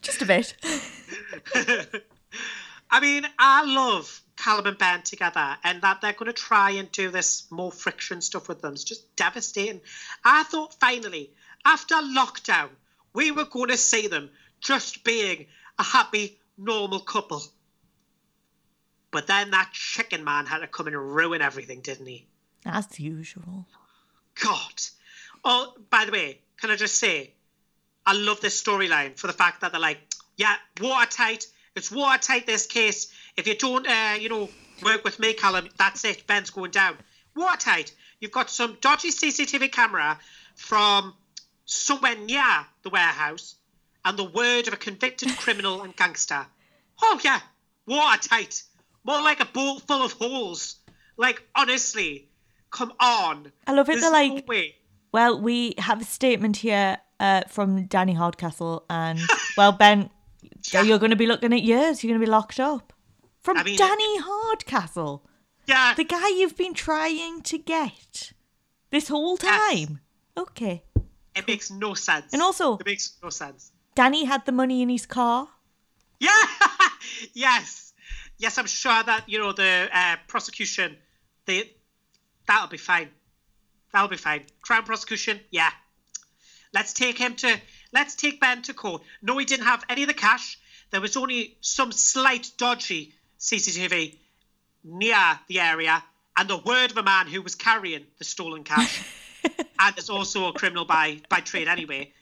Just a bit. I mean, I love Callum and Ben together, and that they're going to try and do this more friction stuff with them. It's just devastating. I thought finally, after lockdown, we were going to see them just being a happy, normal couple. But then that chicken man had to come and ruin everything, didn't he? As usual. God. Oh, by the way, can I just say, I love this storyline for the fact that they're like, yeah, watertight. It's watertight, this case. If you don't, uh, you know, work with me, Callum, that's it. Ben's going down. Watertight. You've got some dodgy CCTV camera from somewhere near the warehouse and the word of a convicted criminal and gangster. Oh, yeah, watertight. More like a boat full of holes. Like, honestly, come on. I love it. There's They're no like, way. well, we have a statement here uh, from Danny Hardcastle, and well, Ben, <laughs> Yeah. you're going to be looking at years. You're going to be locked up. From I mean- Danny Hardcastle, Yeah. the guy you've been trying to get this whole time. Okay. It makes no sense. And also- it makes no sense. Danny had the money in his car. Yeah, <laughs> yes, yes. I'm sure that you know the uh, prosecution, they that'll be fine. That'll be fine. Crown prosecution, yeah. Let's take him to. Let's take Ben to court. No, he didn't have any of the cash. There was only some slight dodgy CCTV near the area, and the word of a man who was carrying the stolen cash, <laughs> and is also a criminal by by trade anyway.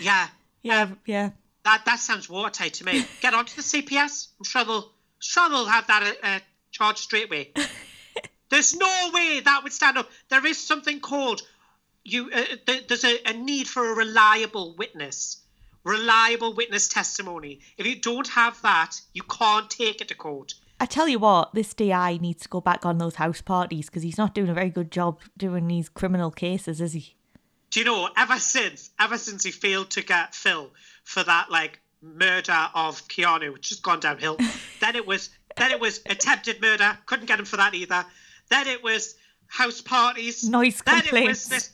Yeah, Yeah, yeah. that that sounds watertight to me. Get onto the CPS. I'm sure they'll sure they'll have that uh, uh, charged straight away. <laughs> There's no way that would stand up. There is something called you. Uh, th- there's a, a need for a reliable witness, reliable witness testimony. If you don't have that, you can't take it to court. I tell you what, this DI needs to go back on those house parties because he's not doing a very good job doing these criminal cases, is he? Do you know, ever since, ever since he failed to get Phil for that, like, murder of Keanu, which has gone downhill, <laughs> then it was, then it was attempted murder, couldn't get him for that either. Then it was house parties. Noise then it was this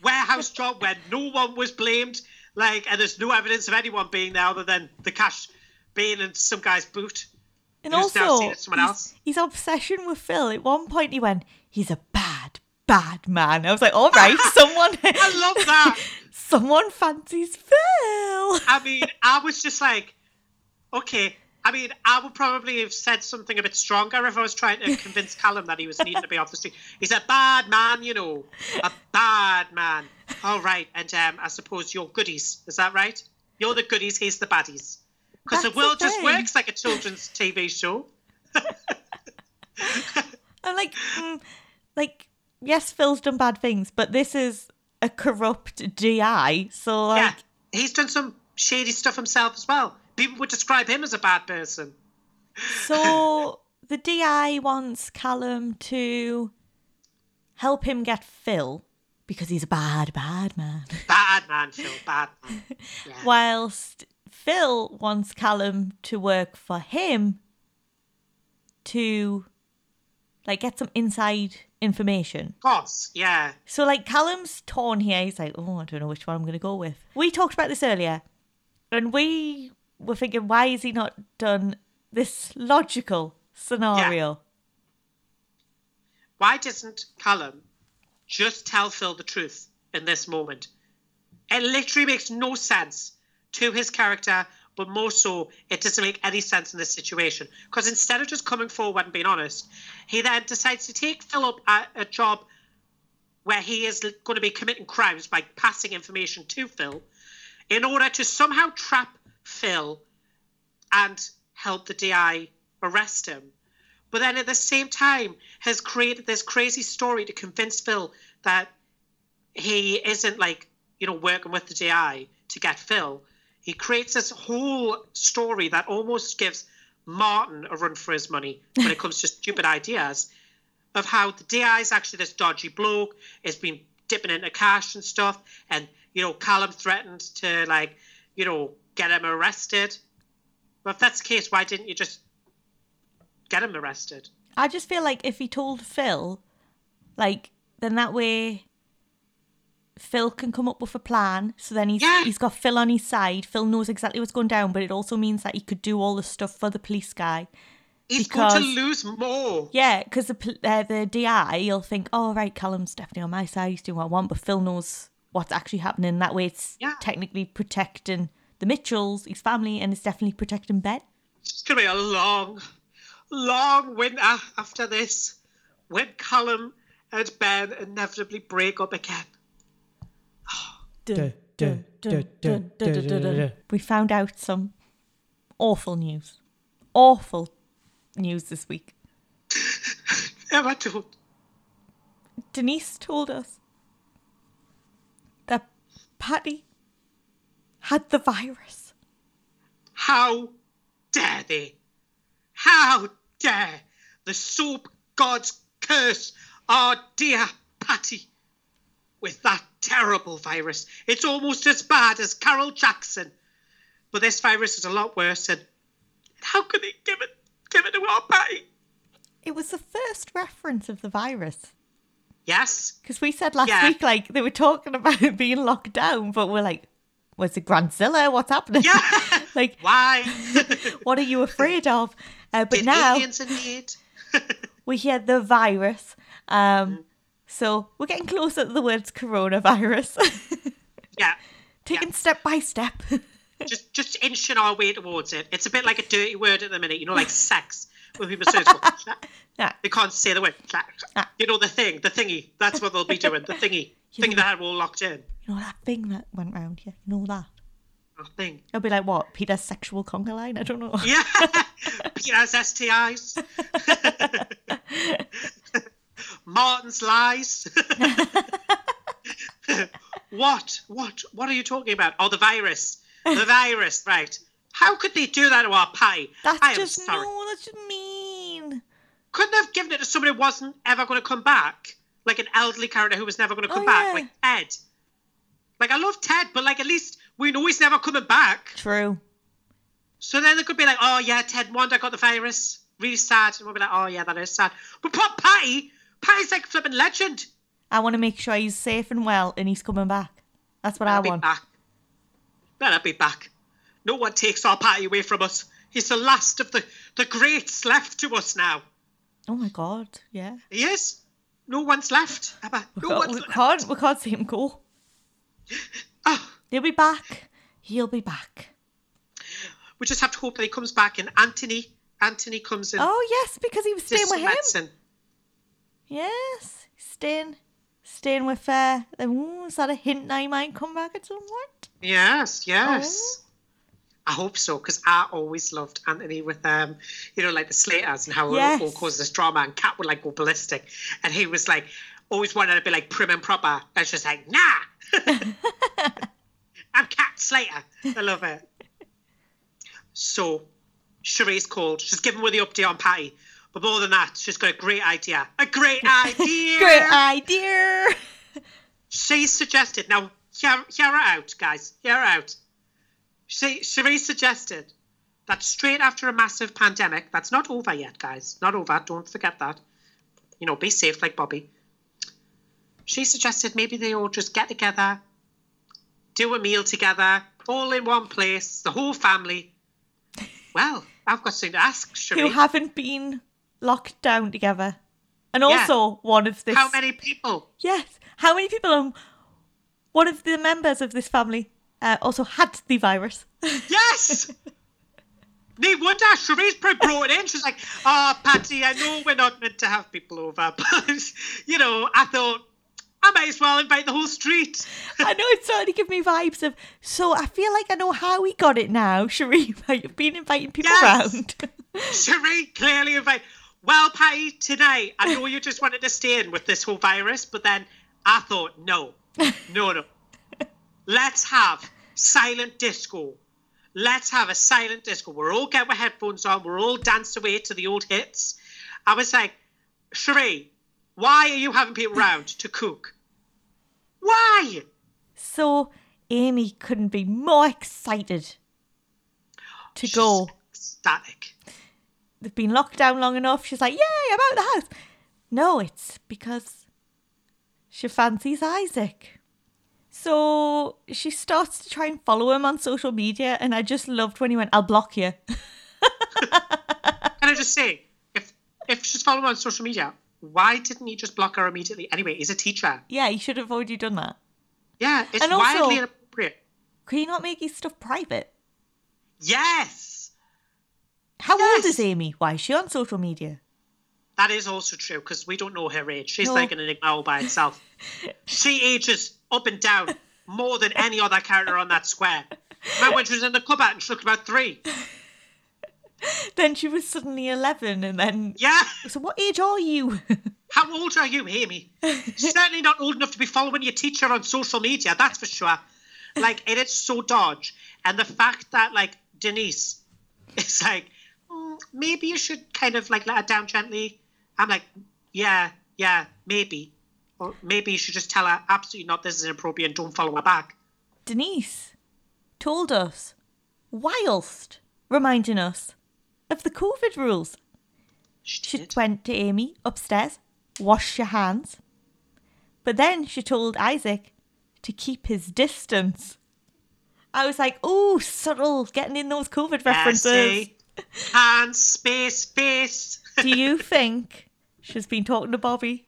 warehouse job where no one was blamed, like, and there's no evidence of anyone being there other than the cash being in some guy's boot. And also, seen it someone his, else? his obsession with Phil. At one point, he went, "He's a bad, bad man." I was like, "All right, <laughs> someone, I love that. <laughs> someone fancies Phil." I mean, I was just like, okay. I mean, I would probably have said something a bit stronger if I was trying to convince Callum that he was needing to be off the street. He's a bad man, you know, a bad man. All right, and um, I suppose you're goodies. Is that right? You're the goodies. He's the baddies. Because the That's the world just works like a children's TV show. <laughs> I'm like, mm, like, yes, Phil's done bad things, but this is a corrupt DI. So, like, yeah, he's done some shady stuff himself as well. People would describe him as a bad person. so <laughs> the DI wants Callum to help him get Phil because he's a bad, bad man. Bad man, Phil. Bad man. <laughs> Yeah. Whilst Phil wants Callum to work for him to like get some inside information. Of course, yeah. So like Callum's torn here. He's like, oh, I don't know which one I'm going to go with. We talked about this earlier, and we were thinking, why has he not done this logical scenario? Why doesn't Callum just tell Phil the truth in this moment? It literally makes no sense to his character, but more so, it doesn't make any sense in this situation. Because instead of just coming forward and being honest, he then decides to take Phil up at a job where he is going to be committing crimes by passing information to Phil in order to somehow trap Phil and help the DI arrest him. But then at the same time has created this crazy story to convince Phil that he isn't like, you know, working with the DI to get Phil. He creates this whole story that almost gives Martin a run for his money when it comes to <laughs> stupid ideas of how the DI is actually this dodgy bloke, has been dipping into cash and stuff, and you know, Callum threatened to like, you know, get him arrested. Well, if that's the case, why didn't you just get him arrested? I just feel like if he told Phil, like, then that way Phil can come up with a plan. So then he's Yeah. he's got Phil on his side. Phil knows exactly what's going down, but it also means that he could do all the stuff for the police guy. He's going to lose more. Yeah, because the uh, the DI, you'll think, oh right, Callum's definitely on my side. He's doing what I want, but Phil knows what's actually happening. That way, it's Yeah. technically protecting the Mitchells, his family, and it's definitely protecting Ben. It's going to be a long, long winter after this when Callum and Ben inevitably break up again. Dun, dun, dun, dun, dun, dun, dun, dun. We found out some awful news. Awful news this week. Emma told Denise told us that Patty had the virus. How dare they? How dare the soap gods curse our dear Patty with that terrible virus? It's almost as bad as Carol Jackson. But this virus is a lot worse, and how could they give it give it to our Patty? It was the first reference of the virus. Yes. Because we said last Yeah. week, like, they were talking <laughs> about it being locked down, but we're like, was it Grantzilla? What's happening? Yeah. <laughs> like, Why? <laughs> what are you afraid of? Uh, but Did now we hear the virus. Um, so we're getting closer to the words coronavirus. <laughs> yeah. Taking Yeah. step by step. <laughs> just just inching our way towards it. It's a bit like a dirty word at the minute, you know, like <laughs> sex. When people say yeah. they can't say the word. You know the thing, the thingy. That's what they'll be doing. The thingy, You thingy that had all locked in. You know that thing that went round here? You know that? Thing. It'll be like, what? Peter's sexual conga line? I don't know. Yeah. Peter's STIs. Martin's <laughs> lies. what? What? What are you talking about? Oh, the virus. The <laughs> virus, right. How could they do that to our pie? That's I am just, sorry. no, that's just mean. couldn't have given it to somebody who wasn't ever going to come back, like an elderly character who was never going to Oh, come back, yeah. like Ted. Like I love Ted, but like at least we know he's never coming back. True. So then they could be like, oh yeah, Ted and Wanda got the virus. Really sad. And we'll be like, oh yeah, that is sad. But poor Patty, Like flipping legend. I want to make sure he's safe and well and he's coming back. That's what I Better be want. back. Better be back. No one takes our Patty away from us. He's the last of the, the greats left to us now. Oh my god, yeah. He is. No one's left. Emma. We No can't, one's we left. can't, we can't see him go. Oh, He'll be back. He'll be back. we just have to hope that he comes back and Anthony Anthony comes in. Oh yes, because he was staying with him. medicine. Yes, staying, staying with. Uh, ooh, is that a hint that he might come back at some point? Yes, yes. Oh. I hope so because I always loved Anthony with um, you know, like the Slaters and how Yes. it all causes this drama and Kat would like go ballistic, and he was like always wanted to be like prim and proper. And it's just like nah. <laughs> I'm Kat Slater. I love it. So, Sheree's called. She's given with the update on Patty. But more than that, she's got a great idea. A great <laughs> idea. Great idea. She suggested, now, hear, hear her out, guys. Hear her out. She, Sheree suggested that straight after a massive pandemic, that's not over yet, guys. Not over. Don't forget that. You know, be safe like Bobby. She suggested maybe they all just get together, do a meal together, all in one place, the whole family. <laughs> Well, I've got something to ask, Sheree. Who haven't been locked down together, and Yeah. also one of this. How many people? Yes. How many people? Um, one of the members of this family uh, also had the virus. Yes! <laughs> No wonder Sheree's probably brought it in. She's like, oh, Patty, I know we're not meant to have people over, <laughs> but, you know, I thought I might as well invite the whole street. I know it's starting to give me vibes of. So I feel like I know how he got it now. Sheree <laughs> might have been inviting people Yes. around. Sheree clearly invite. Well, Patty, tonight, I know you just wanted to stay in with this whole virus, but then I thought, no, no, no. Let's have silent disco. Let's have a silent disco. We're all get our headphones on. We're all dance away to the old hits. I was like, Sheree, why are you having people around to cook? Why? so Amy couldn't be more excited to go. Static. They've been locked down long enough. She's like, "Yay, I'm out of the house." No, it's because she fancies Isaac. So she starts to try and follow him on social media, and I just loved when he went, "I'll block you." Can I just say, if if she's following on social media, why didn't he just block her immediately? Anyway, he's a teacher. yeah, he should have already done that. Yeah, it's And also- wildly inappropriate. Could you not make his stuff private? Yes, How old is Amy? Why is she on social media? that is also true because we don't know her age. She's No. like an enigma all by itself. <laughs> she ages up and down more than any other character on that square. Remember when she was in the club out and she looked about three? <laughs> Then she was suddenly 11, and then. Yeah. <laughs> So, what age are you? How old are you, Amy? Certainly not old enough to be following your teacher on social media, that's for sure. Like, it is so dodge. And the fact that, like, Denise is like, "Mm, maybe you should kind of, like, let her down gently. I'm like, yeah, yeah, maybe. Or maybe you should just tell her, absolutely not, this is inappropriate, and don't follow her back. Denise told us, whilst reminding us of the COVID rules. She She went to Amy upstairs, wash your hands. But then she told Isaac to keep his distance. I was like, oh, subtle, getting in those COVID references. see? Hands, space, face. Do you think she's been talking to Bobby?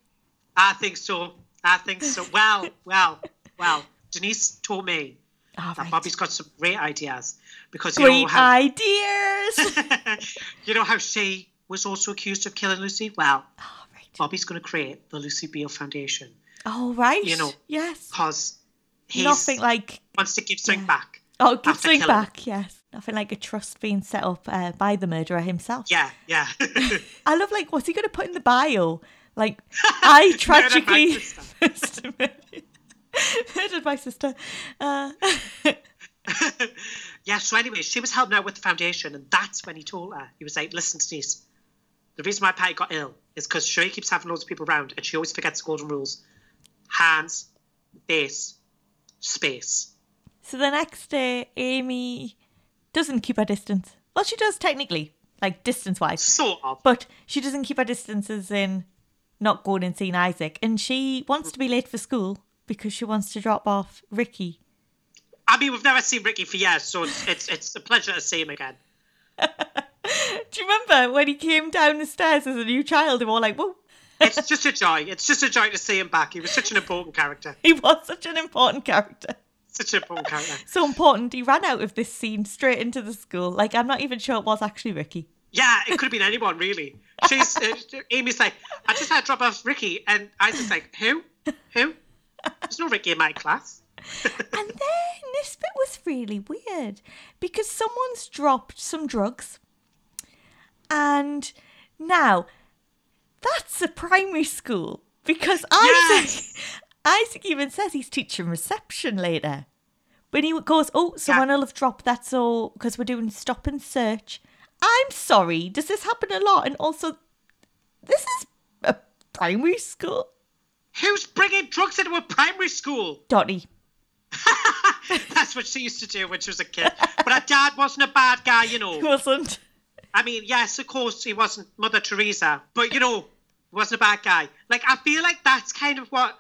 I think so. I think so. Well, well, well. Denise told me All that right. Bobby's got some great ideas because you know Great how ideas. <laughs> you know how she was also accused of killing Lucy. Well, All right. Bobby's going to create the Lucy Beale Foundation Oh right. You know, yes. because he Nothing like wants to give something Yeah. back. oh, give something back. Yes. Nothing like a trust being set up uh, by the murderer himself. Yeah, yeah. <laughs> <laughs> I love like what's he going to put in the bio? Like <laughs> I tragically sister. murdered my sister. Uh, yeah. So anyway, she was helping out with the foundation, and that's when he told her. He was like, "Listen, Denise, The reason why Patty got ill is because Sheree keeps having loads of people around and she always forgets the golden rules. Hands, face, space. So the next day, Amy doesn't keep her distance. Well, she does technically, like distance wise, Sort of. but she doesn't keep her distances in not going and seeing Isaac. And she wants to be late for school because she wants to drop off Ricky. I mean, we've never seen Ricky for years, so it's it's, it's a pleasure to see him again. <laughs> Do you remember when he came down the stairs as a new child and we're all like, whoa, It's just a joy. It's just a joy to see him back. He was such an important character. <laughs> he was such an important character. Such important character. So important, he ran out of this scene straight into the school. Like, I'm not even sure it was actually Ricky. Yeah, it could have been anyone really. She's uh, Amy's like, I just had to drop off Ricky, and Isaac's like, who, who? There's no Ricky in my class. <laughs> And then this bit was really weird because someone's dropped some drugs. And now that's a primary school because Isaac Isaac even says he's teaching reception later. When he goes, Oh, someone will have dropped that so because we're doing stop and search. I'm sorry, does this happen a lot? And also this is a primary school. Who's bringing drugs into a primary school? Dotty. <laughs> That's what she used to do when she was a kid. But her dad wasn't a bad guy, you know. He <laughs> wasn't. I mean, yes, of course, he wasn't Mother Teresa, but you know, he wasn't a bad guy. Like, I feel like that's kind of what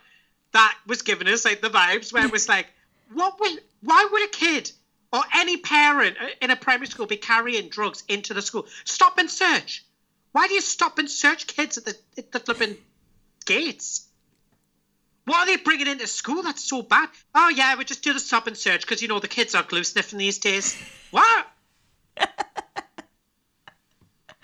that was giving us, like the vibes, where it was like, what would, why would a kid or any parent in a primary school be carrying drugs into the school? Stop and search. Why do you stop and search kids at the at the flipping gates? What are they bringing into school? That's so bad. Oh yeah, we just do the stop and search because you know the kids are glue sniffing these days. What? <laughs>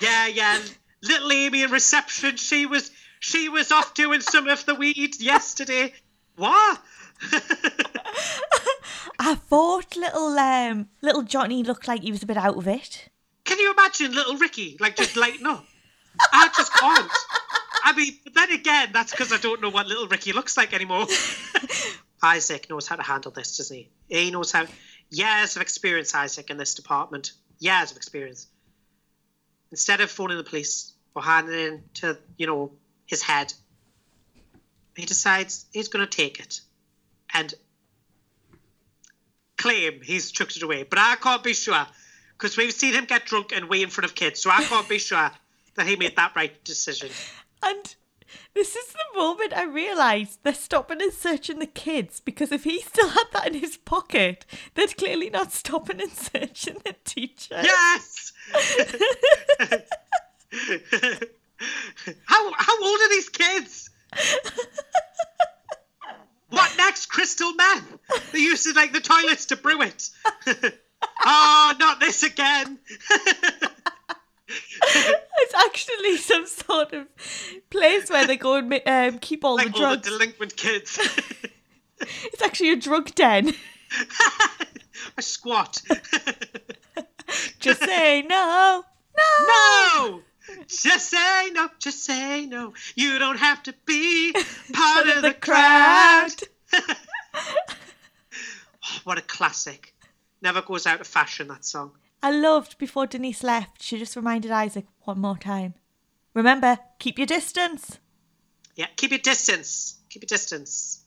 yeah, yeah. Little Amy in reception, she was she was off doing some of the weed yesterday. What? <laughs> I thought little um little Johnny looked like he was a bit out of it. Can you imagine little Ricky like just lighting up? I just can't. I mean, but then again, that's because I don't know what little Ricky looks like anymore. <laughs> Isaac knows how to handle this, doesn't he? He knows how. Years of experience, Isaac, in this department. Years of experience. Instead of phoning the police or handing it in to, you know, his head, he decides he's going to take it and claim he's chucked it away. But I can't be sure because we've seen him get drunk and wee in front of kids, so I can't be sure that he made that right decision. <laughs> And this is the moment I realised they're stopping and searching the kids because if he still had that in his pocket, they're clearly not stopping and searching the teacher. Yes. <laughs> <laughs> how how old are these kids? What next? Crystal meth? They used to like the toilets to brew it. oh, <laughs> not this again. <laughs> It's actually some sort of place where they go and um, keep all like the all the drugs. delinquent kids. <laughs> it's actually a drug den. A squat. Just say no, no. no. Just say no. Just say no. You don't have to be <laughs> part of the crowd. <laughs> Oh, what a classic. Never goes out of fashion, that song. I loved before Denise left, she just reminded Isaac one more time. Remember, keep your distance. Yeah, keep your distance. Keep your distance.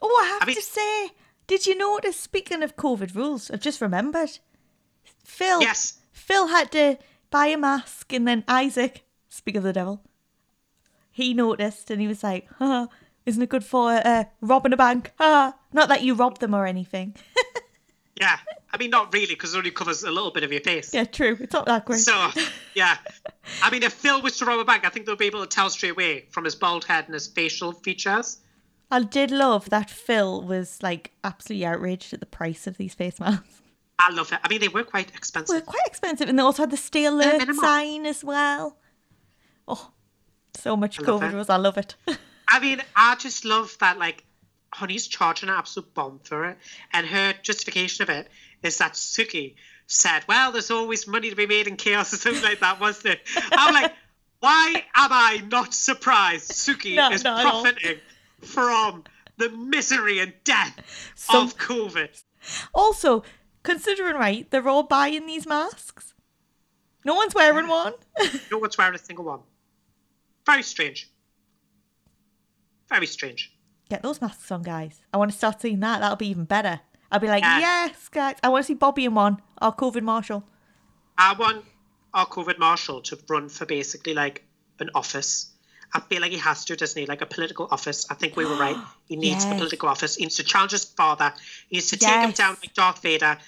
Oh, I have I mean- to say, did you notice, speaking of COVID rules, I've just remembered. Phil. Yes. Phil had to buy a mask and then Isaac, speak of the devil, he noticed and he was like, huh, isn't it good for uh, robbing a bank? Ah, not that you robbed them or anything. <laughs> Yeah. I mean, not really, because it only covers a little bit of your face. yeah, true. It's not that great. So, <laughs> yeah. I mean, if Phil was to rob a bank, I think they'll be able to tell straight away from his bald head and his facial features. I did love that Phil was like absolutely outraged at the price of these face masks. I love it. I mean, they were quite expensive. They're quite expensive, and they also had the alert sign as well. Oh, so much I COVID rules. I love it. <laughs> I mean, I just love that, like, Honey's charging an absolute bomb for it. And her justification of it is that Suki said, well, there's always money to be made in chaos <laughs> or something like that, wasn't it? I'm like, why am I not surprised Suki No, is not at all. profiting from the misery and death of COVID? also, considering right, they're all buying these masks. No one's wearing one. <laughs> No one's wearing a single one. Very strange. Very strange. Get those masks on, guys. I want to start seeing that. That'll be even better. I'll be like, Yeah. yes, guys. I want to see Bobby in one. Or COVID Marshall. I want our COVID marshal to run for basically like an office. I feel like he has to, doesn't he? Like a political office. I think we were right. <gasps> He needs a political office. He needs to challenge his father. He needs to take him down like Darth Vader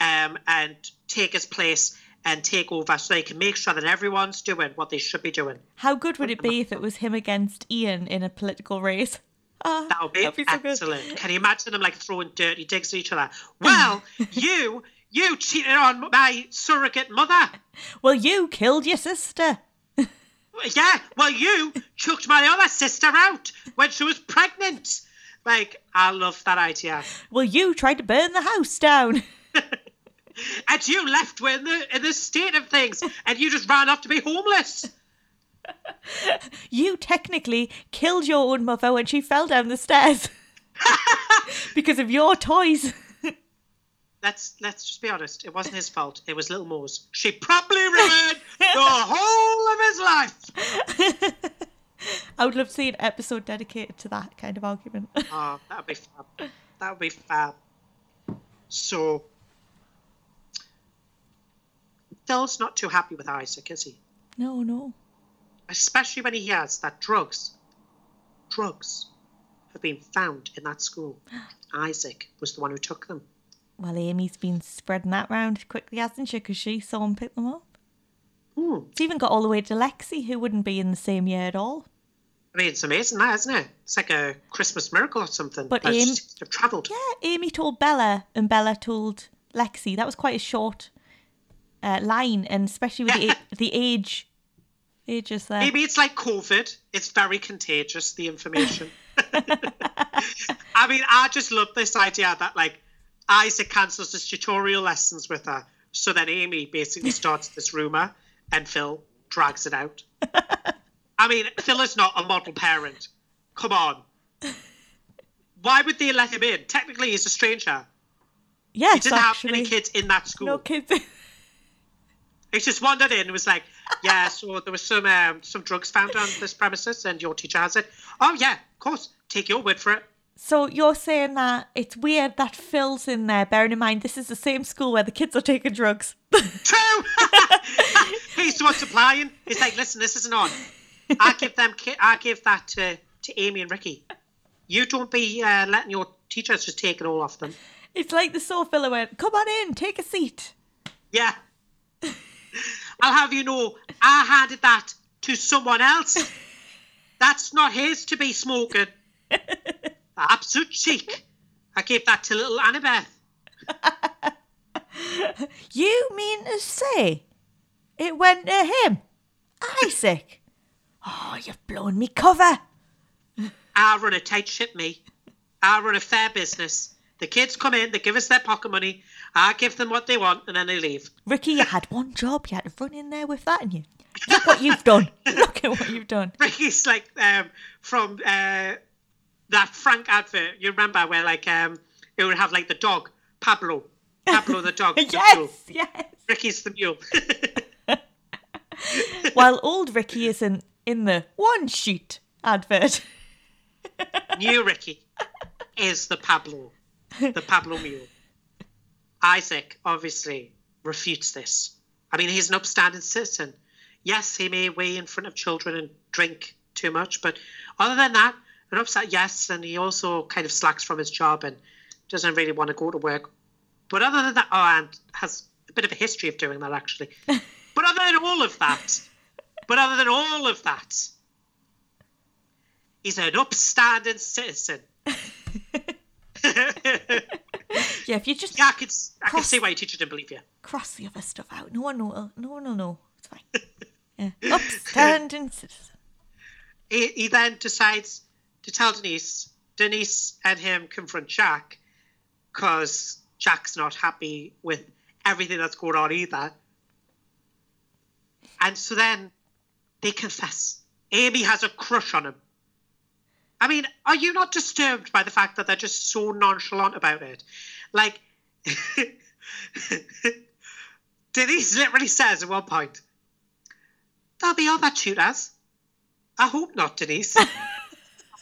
um, and take his place and take over so they can make sure that everyone's doing what they should be doing. How good would it be if it was him against Ian in a political race? <laughs> Ah, That would be, be so good. excellent. Can you imagine them like throwing dirty digs at each other? <laughs> Well, you, you cheated on my surrogate mother. <laughs> Well, you killed your sister. Yeah, well, you chucked my other sister out when she was pregnant. Like, I love that idea. Well, you tried to burn the house down. <laughs> And you left her in the in the state of things, and you just ran off to be homeless. You technically killed your own mother when she fell down the stairs <laughs> <laughs> because of your toys. Let's let's just be honest. It wasn't his fault. It was Little Mo's. She probably ruined <laughs> the whole of his life. <laughs> I would love to see an episode dedicated to that kind of argument. <laughs> Oh, that would be fab. That would be fab. So, Phil's not too happy with Isaac, is he? no, no. especially when he hears that drugs, drugs, have been found in that school. <gasps> Isaac was the one who took them. Well, Amy's been spreading that round quickly, hasn't she? Because she saw him pick them up. Hmm. It's even got all the way to Lexi, who wouldn't be in the same year at all. I mean, it's amazing, that isn't it? It's like a Christmas miracle or something. But have travelled. Yeah, Amy told Bella, and Bella told Lexi. That was quite a short uh, line, and especially with the, <laughs> the age, ages there. Maybe it's like COVID. It's very contagious, the information. <laughs> <laughs> I mean, I just love this idea that, like, Isaac cancels his tutorial lessons with her. So then Amy basically starts this rumour and Phil drags it out. <laughs> I mean, Phil is not a model parent. Come on. Why would they let him in? Technically, he's a stranger. Yes, He didn't have any kids in that school. No kids. <laughs> He just wandered in and was like, "Yeah, so there was some um, some drugs found on this premises, and your teacher has it." Oh yeah, of course. Take your word for it. So you're saying that it's weird that Phil's in there, bearing in mind this is the same school where the kids are taking drugs. True. <laughs> He's the one supplying. He's like, "Listen, this isn't on. I give them. Ki- I give that to to Amy and Ricky. You don't be uh, letting your teachers just take it all off them." it's like the Sophia went, "Come on in, take a seat." Yeah. <laughs> I'll have you know, I handed that to someone else. <laughs> That's not his to be smoking. Absolute cheek. I gave that to little Annabeth. <laughs> You mean to say it went to him, Isaac? Oh, you've blown me cover. I run a tight ship, me. I run a fair business. The kids come in, they give us their pocket money. I give them what they want, and then they leave. Ricky, you had one job. You had to run in there with that, and you <laughs> look what you've done. Look at what you've done. Ricky's like um, from uh, that Frank advert. You remember where like um, it would have like the dog Pablo, Pablo the dog. <laughs> Yes, yes. Ricky's the mule. <laughs> <laughs> While old Ricky isn't in the one sheet advert. New Ricky is the Pablo, the Pablo mule. Isaac obviously refutes this. I mean, he's an upstanding citizen. Yes, he may weigh in front of children and drink too much, but other than that, an upstanding, yes, and he also kind of slacks from his job and doesn't really want to go to work. But other than that, oh, and has a bit of a history of doing that actually. <laughs> but other than all of that, but other than all of that, he's an upstanding citizen. <laughs> <laughs> Yeah, if you just Yeah, I could, I could see why your teacher didn't believe you. cross the other stuff out, no one will. No one will know. It's fine. Yeah. Upstanding citizen. He, he then decides to tell Denise. Denise and him confront Jack because Jack's not happy with everything that's going on either. And so then they confess. Amy has a crush on him. I mean, are you not disturbed by the fact that they're just so nonchalant about it? Like, <laughs> Denise literally says at one point, there'll be other tutors. I hope not, Denise. <laughs>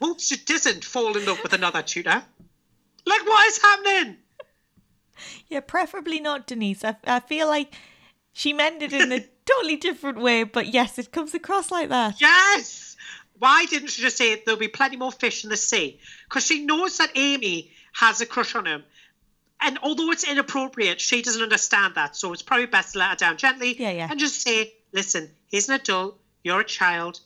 Hope she doesn't fall in love with another tutor. Like, what is happening? Yeah, preferably not Denise. I, I feel like she meant it in a <laughs> totally different way, but yes, it comes across like that. Yes! Why didn't she just say there'll be plenty more fish in the sea? Because she knows that Amy has a crush on him. And although it's inappropriate, she doesn't understand that. So it's probably best to let her down gently Yeah, yeah. and just say, listen, he's an adult, you're a child.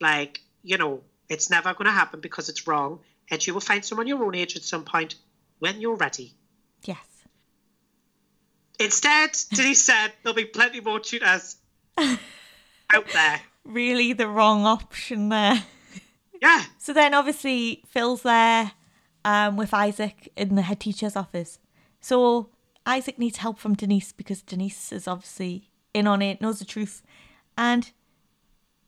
Like, you know, it's never going to happen because it's wrong. And you will find someone your own age at some point when you're ready. Yes. Instead, <laughs> Denise said there'll be plenty more tutors <laughs> out there. Really the wrong option there. Yeah. So then obviously Phil's there um, with Isaac in the head teacher's office. So Isaac needs help from Denise because Denise is obviously in on it, knows the truth. And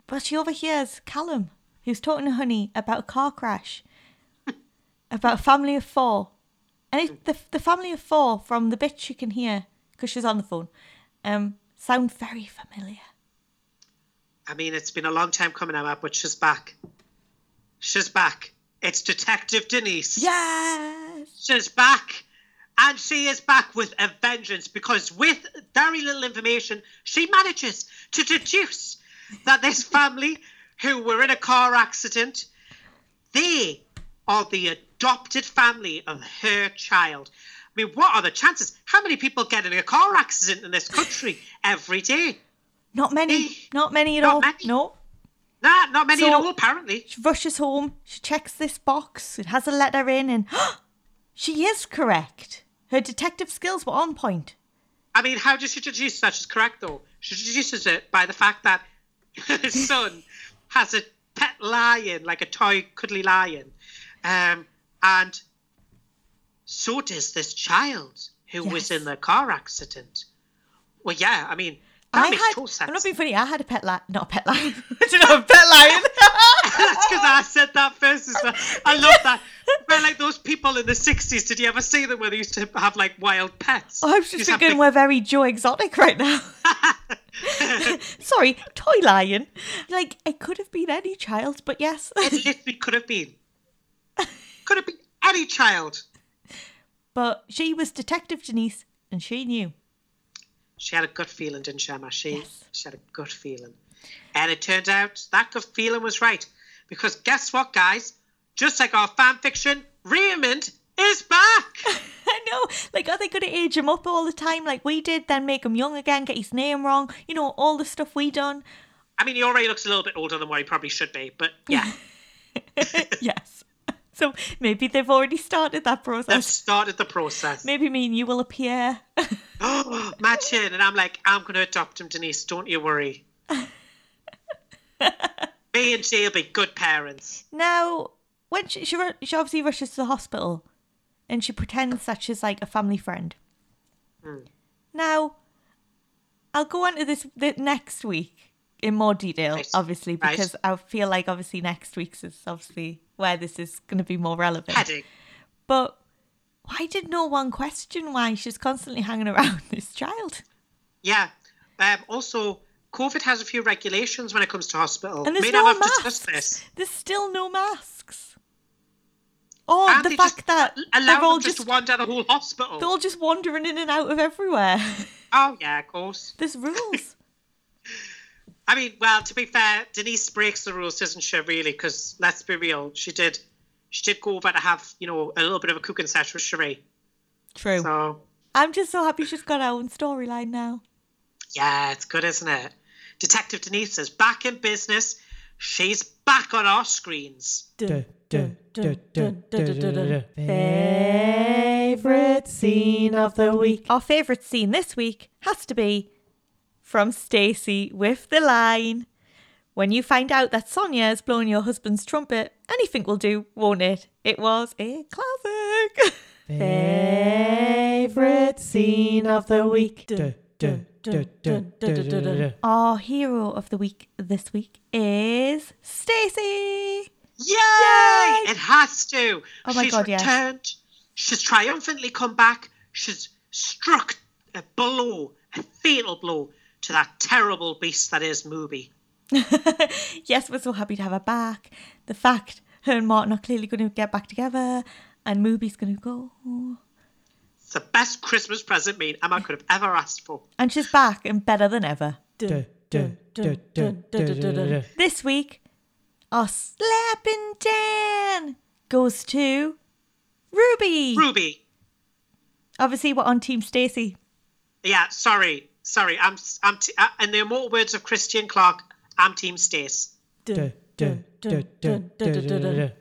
but she overhears Callum, who's talking to Honey about a car crash, about a family of four. And it, the, the family of four, from the bit you can hear, because she's on the phone, um, sound very familiar. I mean, it's been a long time coming, Emma, but she's back. She's back. It's Detective Denise. Yes! She's back. And she is back with a vengeance because, with very little information, she manages to deduce that this family who were in a car accident, they are the adopted family of her child. I mean, what are the chances? How many people get in a car accident in this country every day? Not many. Eh, Not many at not all. many. No. Nah, not many So- at all, apparently. She rushes home. She checks this box. It has a letter in, and <gasps> she is correct. Her detective skills were on point. I mean, how does she deduce that she's correct, though? She deduces it by the fact that <laughs> her son has a pet lion, like a toy cuddly lion. Um, and so does this child who was in the car accident. Well, yeah, I mean, that I makes had. total sense. I'm not being funny. I had a pet lion. Not a pet lion. I don't know a pet lion. That's <laughs> because I said that first as well. I love that. But like those people in the 60s, did you ever see them where they used to have like wild pets? Oh, I was They just used thinking big- we're very Joe Exotic right now. <laughs> <laughs> Sorry, toy lion. Like it could have been any child, but yes. It literally could have been. Could have been any child. but she was Detective Denise, and she knew. She had a gut feeling, didn't she, Emma? She, Yes. she had a gut feeling. And it turned out that gut feeling was right. Because guess what, guys? Just like our fan fiction, Raymond is back! <laughs> I know. Like, are they going to age him up all the time like we did, then make him young again, get his name wrong? You know, all the stuff we done. I mean, he already looks a little bit older than what he probably should be, but yeah, <laughs> yes. <laughs> So maybe they've already started that process. they've started the process. Maybe me and you will appear. oh, <gasps> <gasps> Imagine, and I'm like, I'm going to adopt him, Denise, don't you worry. <laughs> Me and she will be good parents. now, when she, she, she obviously rushes to the hospital and she pretends that she's like a family friend. Hmm. Now, I'll go on to this the next week in more detail, Right. obviously, Right. because I feel like obviously next week's is obviously where this is going to be more relevant. Heading. But why did no one question why she's constantly hanging around <laughs> this child? Yeah. Um, also, COVID has a few regulations when it comes to hospital. And there's May no masks. this. There's still no masks. Oh, And the fact that they're all just just wander the whole hospital. they're all just wandering in and out of everywhere. <laughs> Oh yeah, of course. There's rules. I mean, well, to be fair, Denise breaks the rules, doesn't she? Really? Because let's be real, she did. She did go over to have, you know, a little bit of a cooking session with Sheree. True. So I'm just so happy she's got her own storyline now. yeah, it's good, isn't it? Detective Denise is back in business. She's back on our screens. Favorite scene of the week. Our favourite scene this week has to be from Stacey with the line When you find out that Sonia is blowing your husband's trumpet, anything will do, won't it? It was a classic. <laughs> Favorite scene of the week. Dun, dun, dun. Our hero of the week this week is Stacey. Yay! It has to. Oh my She's God, yes. returned. She's triumphantly come back. She's struck a blow, a fatal blow to that terrible beast that is Mooby. <laughs> yes, we're so happy to have her back. The fact her and Martin are clearly going to get back together and Mooby's going to go. It's the best Christmas present me and Emma could have ever asked for. And she's back and better than ever. Dun, dun, dun, dun, dun, dun, dun, dun. This week, our slapping Dan goes to Ruby. Ruby. Obviously, we're on Team Stacey. Yeah, sorry. Sorry. I'm, I'm t- uh, in the immortal words of Christian Clarke, I'm Team Stace.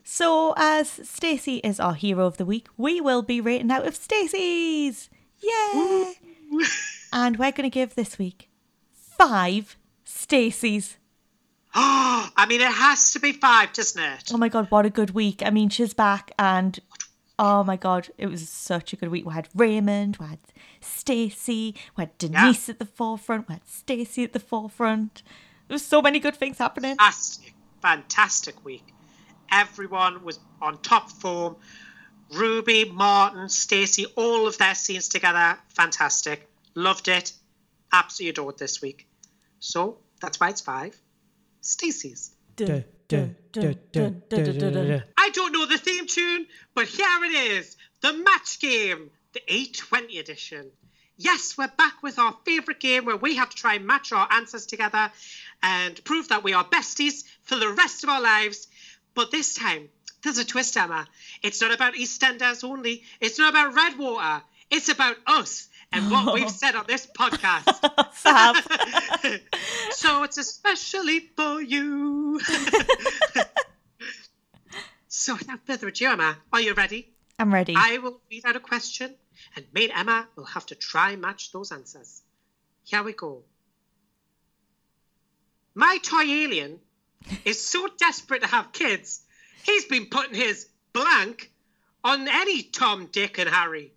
So, as Stacey is our hero of the week, we will be rating out of Stacey's. Yay! and we're going to give this week five Stacey's. <gasps> I mean, it has to be five, doesn't it? Oh my god, what a good week. I mean, she's back and oh my god, it was such a good week. We had Raymond, we had Stacey, we had Denise at the forefront, we had Stacey at the forefront. There was so many good things happening. Fantastic, fantastic week. Everyone was on top form. Ruby, Martin, Stacey, all of their scenes together, fantastic. Loved it. Absolutely adored this week. So that's why it's five. Stacey's. Dun, I don't know the theme tune, but here it is the match game, the E20 edition. Yes, we're back with our favourite game where we have to try and match our answers together and prove that we are besties for the rest of our lives. But this time, there's a twist, Emma. It's not about EastEnders only, it's not about Redwater, it's about us and what we've <laughs> said on this podcast. <laughs> So it's especially for you. <laughs> so without further ado, Emma, are you ready? I'm ready. I will read out a question, and me and Emma will have to try and match those answers. Here we go. My toy alien is so desperate to have kids, he's been putting his blank on any Tom, Dick, and Harry.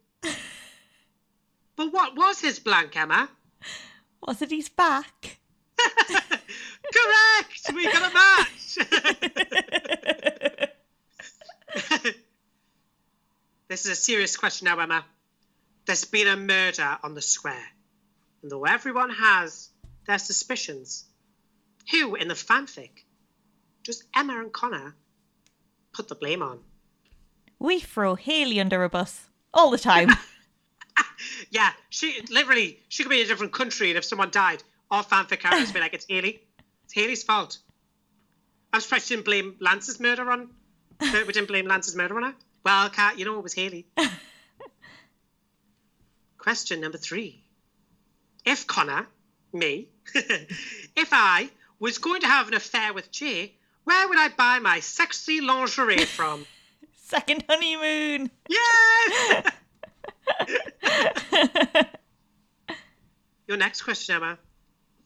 But what was his blank, Emma? Was it he's back? <laughs> Correct! We got a match! <laughs> this is a serious question now, Emma. There's been a murder on the square. And though everyone has their suspicions, who in the fanfic does Emma and Connor put the blame on? We throw Hayley under a bus all the time. <laughs> Yeah, she literally she could be in a different country, and if someone died, all fanfic characters be like, "It's Hayley. It's Hayley's fault." I'm surprised she didn't blame Lance's murder on. her. we didn't blame Lance's murder on her. Well, Kat, you know it was Hayley. <laughs> Question number three: If Connor, me, <laughs> if I was going to have an affair with Jay, where would I buy my sexy lingerie from? <laughs> Second honeymoon. Yes! <laughs> Your next question, Emma.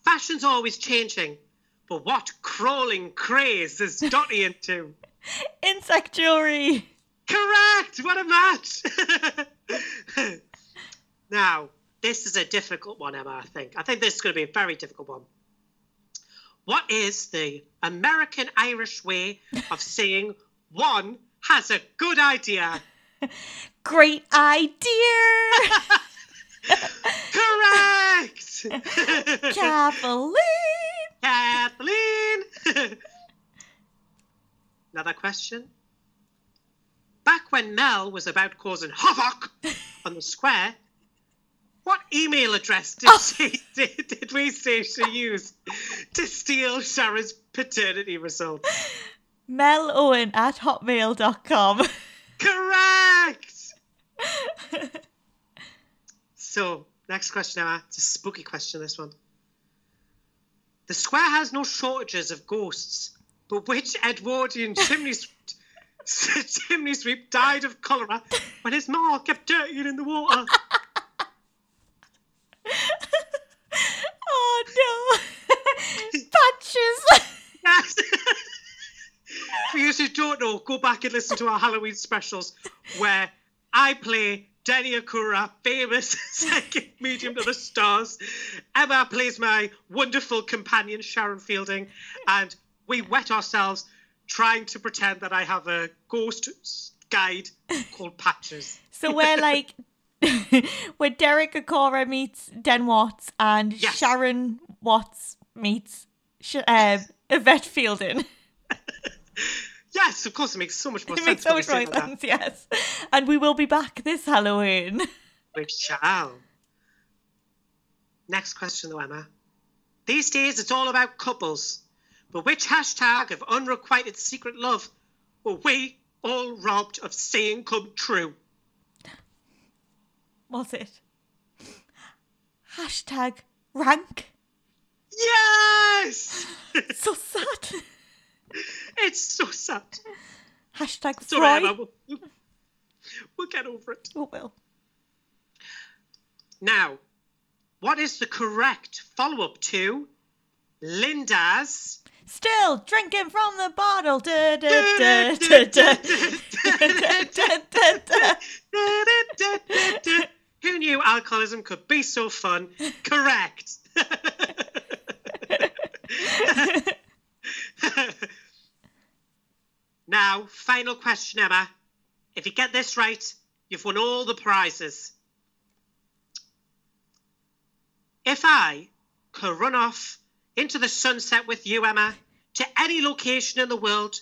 Fashion's always changing, but what crawling craze is Dotty into? <laughs> Insect jewelry. Correct! What a match! <laughs> now, this is a difficult one, Emma, I think. I think this is going to be a very difficult one. What is the American Irish way of saying one has a good idea? Great idea. <laughs> Correct! <laughs> Kathleen. Kathleen! <laughs> Another question. Back when Mel was about causing havoc on the square, what email address did oh. she did, did we say she used to steal Sharon's paternity results? Mel Owen at hotmail.com. Correct! So, next question, Emma. It's a spooky question, this one. The square has no shortages of ghosts, but which Edwardian <laughs> chimney sweep, <laughs> chimney sweep died of cholera when his ma kept dirtying in the water? oh no. <laughs> Patches. Yes. For you who don't know, go back and listen to our Halloween specials where I play Denny Akura, famous <laughs> psychic medium to the stars. Emma plays my wonderful companion Sharon Fielding, and we wet ourselves trying to pretend that I have a ghost guide called Patches. <laughs> So we're like, <laughs> where Derek Acorah meets Den Watts and Yes. Sharon Watts meets Sh- uh, Yvette Fielding. Yes, of course, it makes so much more It sense. makes so much more it sense, yes. And we will be back this Halloween. that. <laughs> We shall. Next question, though, Emma. These days, it's all about couples. But which hashtag of unrequited secret love were we all robbed of seeing come true? Was it? Hashtag rank. Yes! <laughs> So sad. <laughs> it's so sad. Hashtag It's all right, Fry. Emma. We'll, we'll get over it. Oh, well. Now, what is the correct follow up to Linda's? Still drinking from the bottle. <laughs> Da, da, da. Who knew alcoholism could be so fun? Correct. <laughs> now, final question, Emma. If you get this right, you've won all the prizes. If I could run off into the sunset with you, Emma, to any location in the world,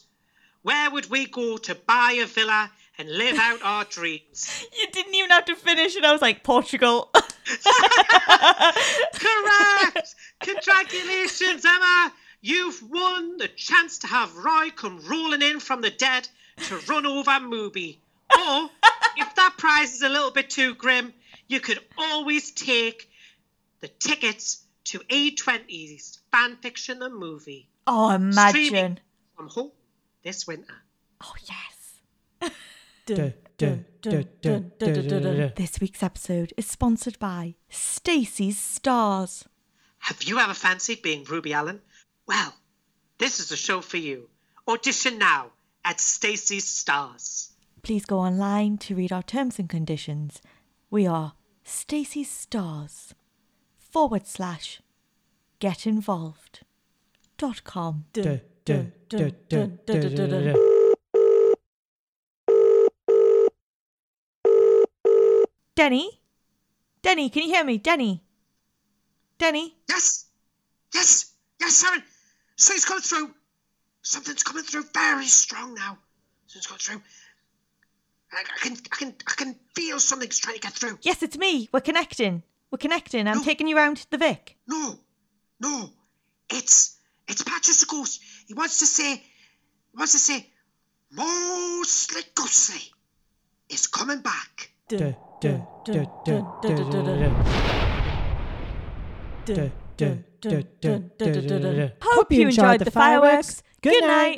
where would we go to buy a villa and live out our <laughs> dreams? You didn't even have to finish, and I was like, Portugal. <laughs> Correct! Congratulations, Emma! You've won the chance to have Roy come rolling in from the dead to run over Mooby. Or, if that prize is a little bit too grim, you could always take the tickets to E20's fanfiction the movie Oh, imagine. Streaming. from home this winter. Oh, yes. <laughs> Dun, dun, dun. This week's episode is sponsored by Stacey's Stars. Have you ever fancied being Ruby Allen? Well, this is a show for you. Audition now at Stacey's Stars. Please go online to read our terms and conditions. We are Stacey's Stars forward slash get involved dot com. Dun, dun, dun. Denny? Denny, can you hear me? Denny? Denny? Yes, yes, yes, Sharon. Something's coming through. Something's coming through very strong now. Something's coming through. I, I can, I can, I can feel something's trying to get through. Yes, it's me. We're connecting. We're connecting. I'm No. taking you round the Vic. No, no, it's, it's Patches the Ghost. He wants to say, he wants to say, mostly ghostly is coming back. Dun, dun, dun. Hope you enjoyed the fireworks. Good night.